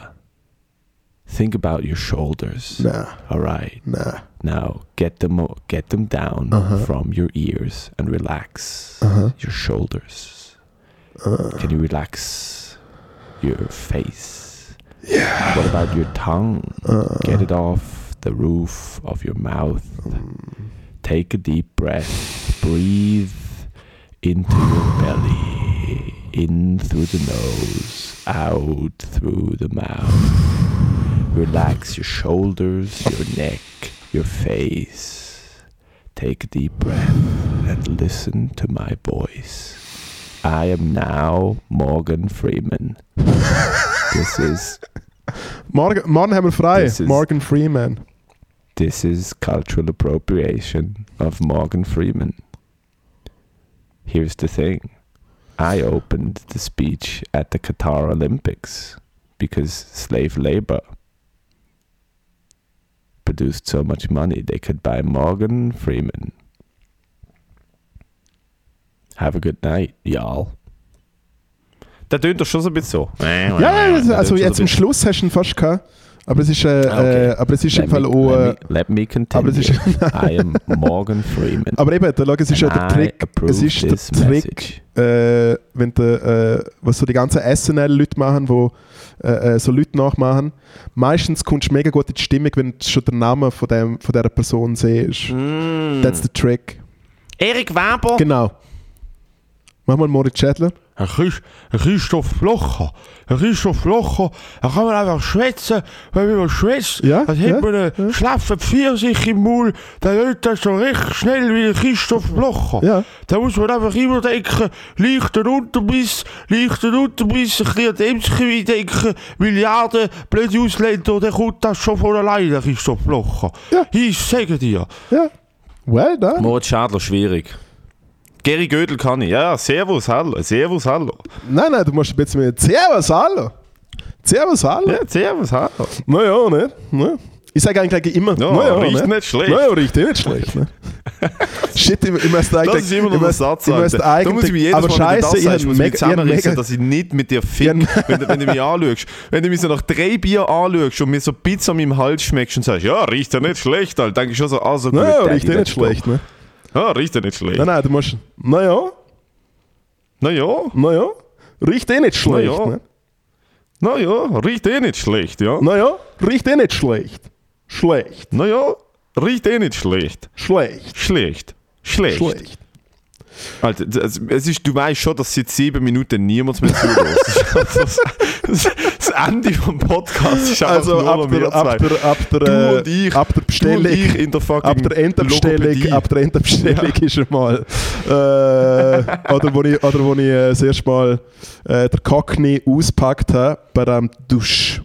think about your shoulders. nah, All right. nah. Now get them get them down Uh-huh. from your ears and relax Uh-huh. your shoulders. Can you relax your face? Yeah. What about your tongue? Uh, Get it off the roof of your mouth. Take a deep breath. Breathe into your belly. In through the nose. Out through the mouth. Relax your shoulders, your neck, your face. Take a deep breath and listen to my voice. I am now Morgan Freeman. this is Morgen, morgen haben wir frei. This is- Morgan Freeman. This is cultural appropriation of Morgan Freeman. Here's the thing I opened the speech at the Qatar Olympics because slave labor produced so much money they could buy Morgan Freeman. Have a good night, y'all. Der tönt doch schon so ein bisschen so. Ja, ja, also jetzt am Schluss hast du fast gehabt. Aber es ist, äh, Ah, okay. äh, aber es ist im Let Fall me, auch. Äh, let, me, let me continue. aber es ist- I am Morgan Freeman. aber eben, da, schau, es ist ja der Trick. Es ist der Trick, äh, wenn der, äh, was so die ganzen SNL-Leute machen, wo äh, äh, so Leute nachmachen. Meistens kommst du mega gut in die Stimmung, wenn du schon den Namen von, dem, von dieser Person siehst. Mm. That's the trick. Erik Weber. Genau. Mach mal Moritz Schädler. Herr, Christ, Herr Christoph Blocher. Herr Christoph Blocher. Da kann man einfach schwätzen. Wenn man schwätzt, Ja, dann ja, hat man einen schlaffen Pfirsich im Maul. Dann läuft das so recht schnell wie Christoph Blocher. Ja. Da muss man einfach immer denken, leichter Unterbiss, leichter Unterbiss, ein bisschen an Emsgeweih denken, Milliarden blöde Ausländer, dann kommt das schon von alleine, Christoph Blocher. Ja. Ich sage dir. Ja. Well done. Moritz Schädler, schwierig. Gary Gödel kann ich. Ja, servus, hallo. Servus, hallo. Nein, nein, du musst ein bisschen mit Servus, hallo. Servus, hallo. Ja, servus, hallo. Naja, ne? ne? Ich sage eigentlich immer, Ja, naja, riecht ne? nicht schlecht. Naja, riecht eh nicht schlecht. Ne? Shit, ich, ich müsste eigentlich... Das ist immer noch ein Satz, ich. Da muss ich mich jedes aber Mal, wenn du scheiße, das sagst, muss ich mich mega, dass ich nicht mit dir fick, Ja, wenn, du- wenn du mich anschaust. Wenn du mich so nach drei Bier anschaust und mir so Pizza an meinem Hals schmeckst und sagst, ja, riecht ja nicht schlecht, Alter, denke ich schon so, ah, so gut, naja, riecht eh nicht schlecht. Ne? Ja, riecht ja nicht schlecht. Nein, nein, du musst... Naja, Naja, naja, riecht eh nicht schlecht. Naja. Ne? naja, riecht eh nicht schlecht, ja. Naja, riecht eh nicht schlecht. Schlecht, Naja, riecht eh nicht schlecht. schlecht, Schlecht. Schlecht. schlecht. Alter, das, es ist, du weißt schon, dass seit sieben Minuten niemand mehr zuhört. das, das, das Ende vom Podcast ist Also nur ab der, ab der, ab der, Du äh, und ich. ab der Bestellung, ich in der fucking ab der Endabstellung, ab der Endabstellung ist er mal, äh, oder wo ich, oder wo ich äh, das erste Mal äh, der Cockney auspackt habe bei einem Dusch.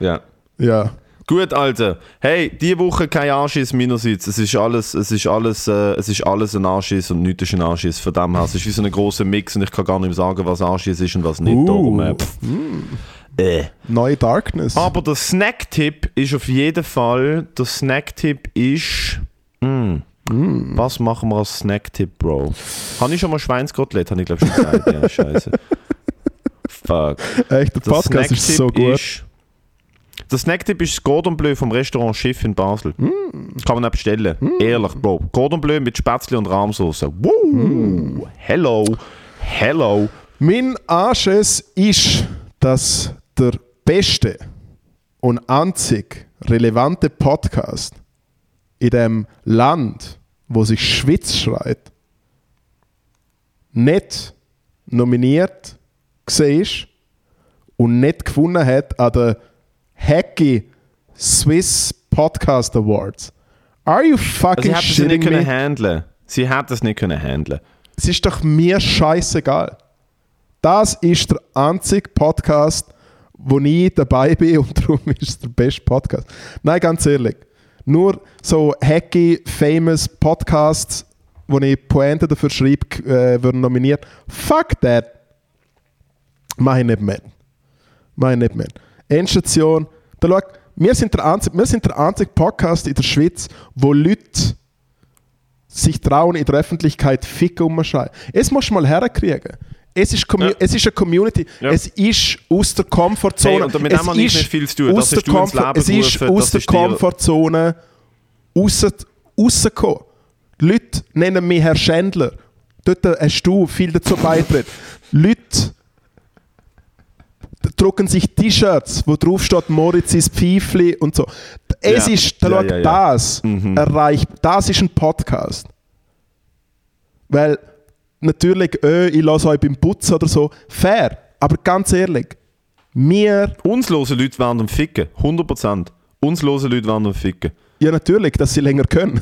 Ja. Ja. Gut, Alter. Hey, diese Woche kein Anschiss meinerseits. Es ist alles, es ist alles, äh, es ist alles ein Anschiss und nichts ist ein Anschiss. Von dem her, es ist wie so ein großer Mix und ich kann gar nicht mehr sagen, was Anschiss ist und was nicht. Uh. Darum, äh, äh. Neue Darkness. Aber der Snacktipp ist auf jeden Fall, der Snacktipp ist, mm, was machen wir als Snacktipp, Bro? Habe ich schon mal Schweinskotelett, habe ich glaube schon gesagt. ja, scheiße. Fuck. Echt, der Der Podcast ist so gut. Ist, der Snacktipp ist das Cordon Bleu vom Restaurant Schiff in Basel. Mm. Kann man auch bestellen. Ehrlich, Bro. Cordon Bleu mit Spätzle und Rahmsauce. Woo! Mm. Hello. Hello. Mein Anschiss ist, dass der beste und einzig relevante Podcast in dem Land, wo sich Schweiz schreit, nicht nominiert war und nicht gewonnen hat an den Hacky Swiss Podcast Awards. Are you Also fucking sie hätten sie nicht shitting können me? handeln. Sie hätten es nicht können handeln. Es ist doch mir scheißegal. Das ist der einzige Podcast, wo ich dabei bin und darum ist es der beste Podcast. Nein, ganz ehrlich. Nur so hacky, famous Podcasts, wo ich Pointe dafür schreibe, äh, würden nominiert. Fuck that. Mach ich nicht mehr. Mach ich nicht mehr. Endstation. Da schau, wir sind, der einzige, wir sind der einzige Podcast in der Schweiz, wo Leute sich trauen, in der Öffentlichkeit ficken umschreien. Es musst du mal herkriegen. Es ist, Ja. es ist eine Community. Ja. Es ist aus der Komfortzone. Hey, und damit es haben wir nicht viel zu tun. aus Das der Komfort- Es ist gerufen, aus der Komfortzone raus, rausgekommen. Die Leute nennen mich Herr Schändler. Dort hast du viel dazu beigetragen. Leute drucken sich T-Shirts, wo drauf steht Moritz ist Pfeifli und so. Es Ja. ist, da Ja, ja, das Mhm. erreicht, das ist ein Podcast. Weil natürlich, äh, ich lasse euch beim Putzen oder so, fair. Aber ganz ehrlich, wir, Uns hören Leute werden am Ficken. 100%. Uns hören Leute werden am Ficken. ja natürlich, dass sie länger können.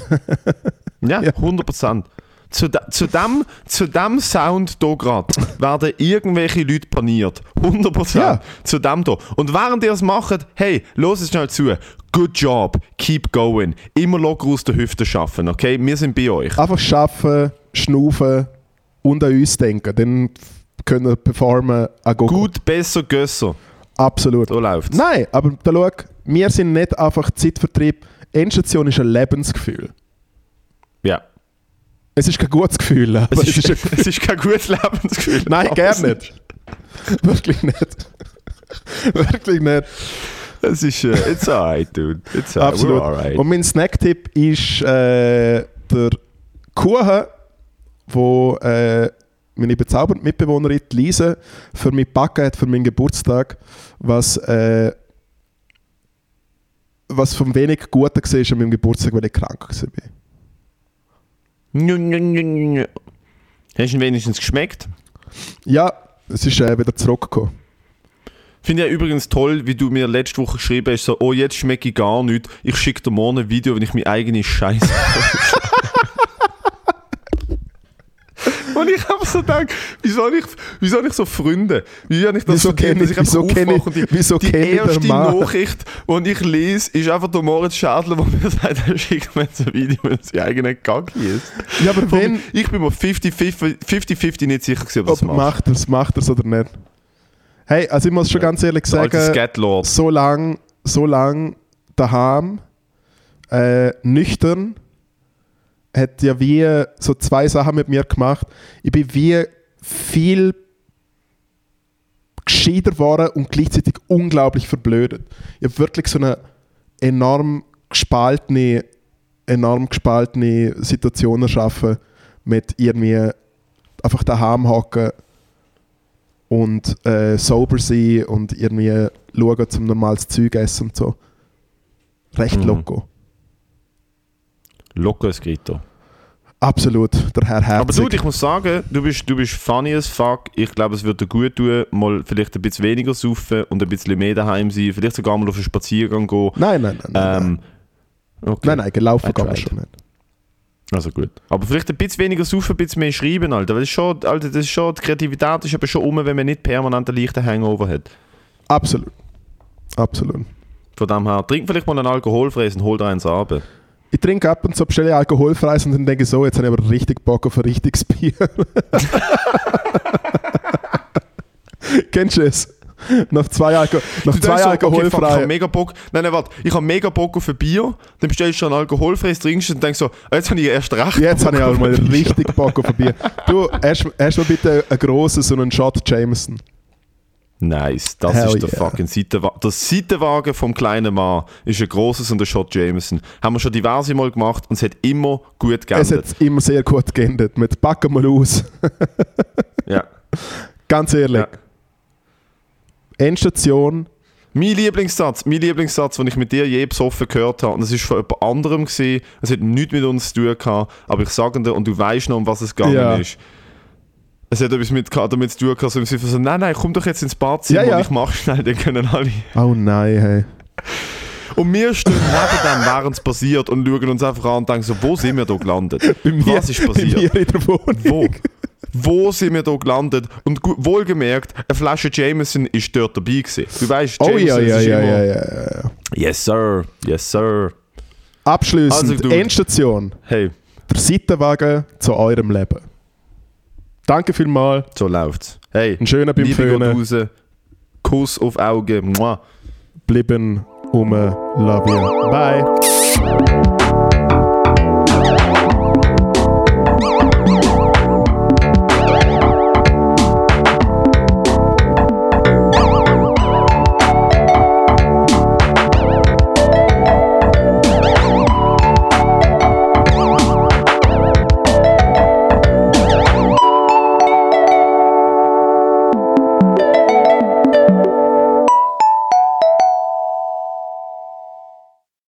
Ja, Ja. 100%. Zu, de, zu, dem, zu dem Sound hier gerade werden irgendwelche Leute paniert. 100%. Ja. Zu dem hier. Und während ihr es macht, hey, los es schnell zu. Good job. Keep going. Immer locker aus der Hüfte schaffen, okay? Wir sind bei euch. Einfach schaffen, schnaufen und an uns denken. Dann können wir performen. an Gogo. Gut, besser, gösser. Absolut. So läuft's. Nein, aber da schau, wir sind nicht einfach Zeitvertrieb. Endstation ist ein Lebensgefühl. Ja. Es ist kein gutes Gefühl, Es es ist, ist, ein, es ist kein gutes Lebensgefühl. Nein, es nicht. Wirklich nicht. Wirklich nicht. Es ist, äh, it's alright, dude. It's alright. Absolut. Alright. Und mein Snacktipp ist äh, der Kuchen, wo äh, meine bezaubernde Mitbewohnerin Lise für mich gebacken hat für meinen Geburtstag, was, äh, was vom wenig Guten war an meinem Geburtstag, weil ich krank war. Hast du ihn wenigstens geschmeckt? Ja, es ist äh, wieder zurückgekommen. Finde ich übrigens toll, wie du mir letzte Woche geschrieben hast, so, oh, jetzt schmecke ich gar nichts. Ich schicke dir morgen ein Video, wenn ich meine eigene Scheiße. Und ich habe so gedacht, wieso ich, wieso ich so Freunde? Wie habe ich das Wieso verdient, kenn ich- wieso kenn ich- die, wieso die kenn erste? Nachricht, die ich lese, ist einfach der Moritz Schadler, der mir sagt, er schickt mir jetzt ein Video, wenn es sein eigener Gaggi ist. Ja, aber wenn, Ich bin mir 50-50 50-50 nicht sicher gewesen, ob er das ob macht. macht er es, macht er es oder nicht. Hey, also ich muss schon ganz ehrlich sagen, so lang, so lang daheim, äh, nüchtern, hat ja wie so zwei Sachen mit mir gemacht. Ich bin wie viel gescheiter geworden und gleichzeitig unglaublich verblödet. Ich habe wirklich so eine enorm gespaltene, enorm gespaltene Situation erschaffen mit irgendwie einfach daheim hocken und äh, sober sein und irgendwie schauen zum normales Zeug essen und so. Recht Mhm. loco. Loco Escrito. Absolut, der Herr Aber Herzig. du, ich muss sagen, du bist, du bist funny as fuck. Ich glaube, es würde dir gut tun, mal vielleicht ein bisschen weniger saufen und ein bisschen mehr daheim sein. Vielleicht sogar mal auf einen Spaziergang gehen. nein, nein, nein. Nein, Ähm, okay. nein, nein gelaufen kann man schon nicht. Also gut. Aber vielleicht ein bisschen weniger saufen, ein bisschen mehr schreiben, Alter. Weil das ist schon, Alter, das ist schon, die Kreativität ist aber schon um, wenn man nicht permanent einen leichten Hangover hat. Absolut. Absolut. Von dem her, trink vielleicht mal einen alkoholfreies und hol dir eins ab. Ich trinke ab und zu bestelle ich alkoholfreies und dann denke ich so, jetzt habe ich aber richtig Bock auf ein richtiges Bier. Kennst du es? Nach zwei, Alko nach zwei so, okay, fuck, ich habe mega Bock. Nein, nein, warte. Ich habe mega Bock auf ein Bier. Dann bestellst du schon ein alkoholfreies, trinkst und denkst so, jetzt habe ich erst recht. Jetzt habe ich auch mal ein richtig Bock auf ein Bier. Du, hast, hast du mal bitte einen grossen, so einen Shot Jameson? Nice, das Hell ist der yeah. fucking Seitenwagen. Der Seitenwagen vom kleinen Mann ist ein grosses und ein Shot Jameson. Haben wir schon diverse Mal gemacht und es hat immer gut Es geendet. hat immer sehr gut geendet. Mit Packen mal aus. Ja. Ganz ehrlich. Ja. Endstation. Mein Lieblingssatz, mein Lieblingssatz, den ich mit dir je besoffen gehört habe, und das ist von jemand anderem es hat nichts mit uns zu tun gehabt, aber ich sage dir, und du weißt noch, um was es gegangen Ja. ist. Es hat etwas mit, damit zu tun gehabt, so im Sinne von so, nein, nein, komm doch jetzt ins Badzimmer Ja, ja. und ich mach schnell, dann können alle. Oh nein, hey. Und wir stehen neben dem, während es passiert und schauen uns einfach an und denken so, wo sind wir da gelandet? Mir, was ist passiert? Wo? Wo sind wir da gelandet? Und wohlgemerkt, eine Flasche Jameson ist dort dabei gewesen. Du weißt, Oh Jameson ja, ja, ist ja, immer... ja, ja. ja. Yes, sir. Yes, sir. Abschließend, Also, Endstation. Hey, Der Seitenwagen zu eurem Leben. Danke vielmals. so läuft's. Hey, Einen schönen beim Föhnen. Kuss auf Augen. Mua. Bleiben um. Love you. Bye.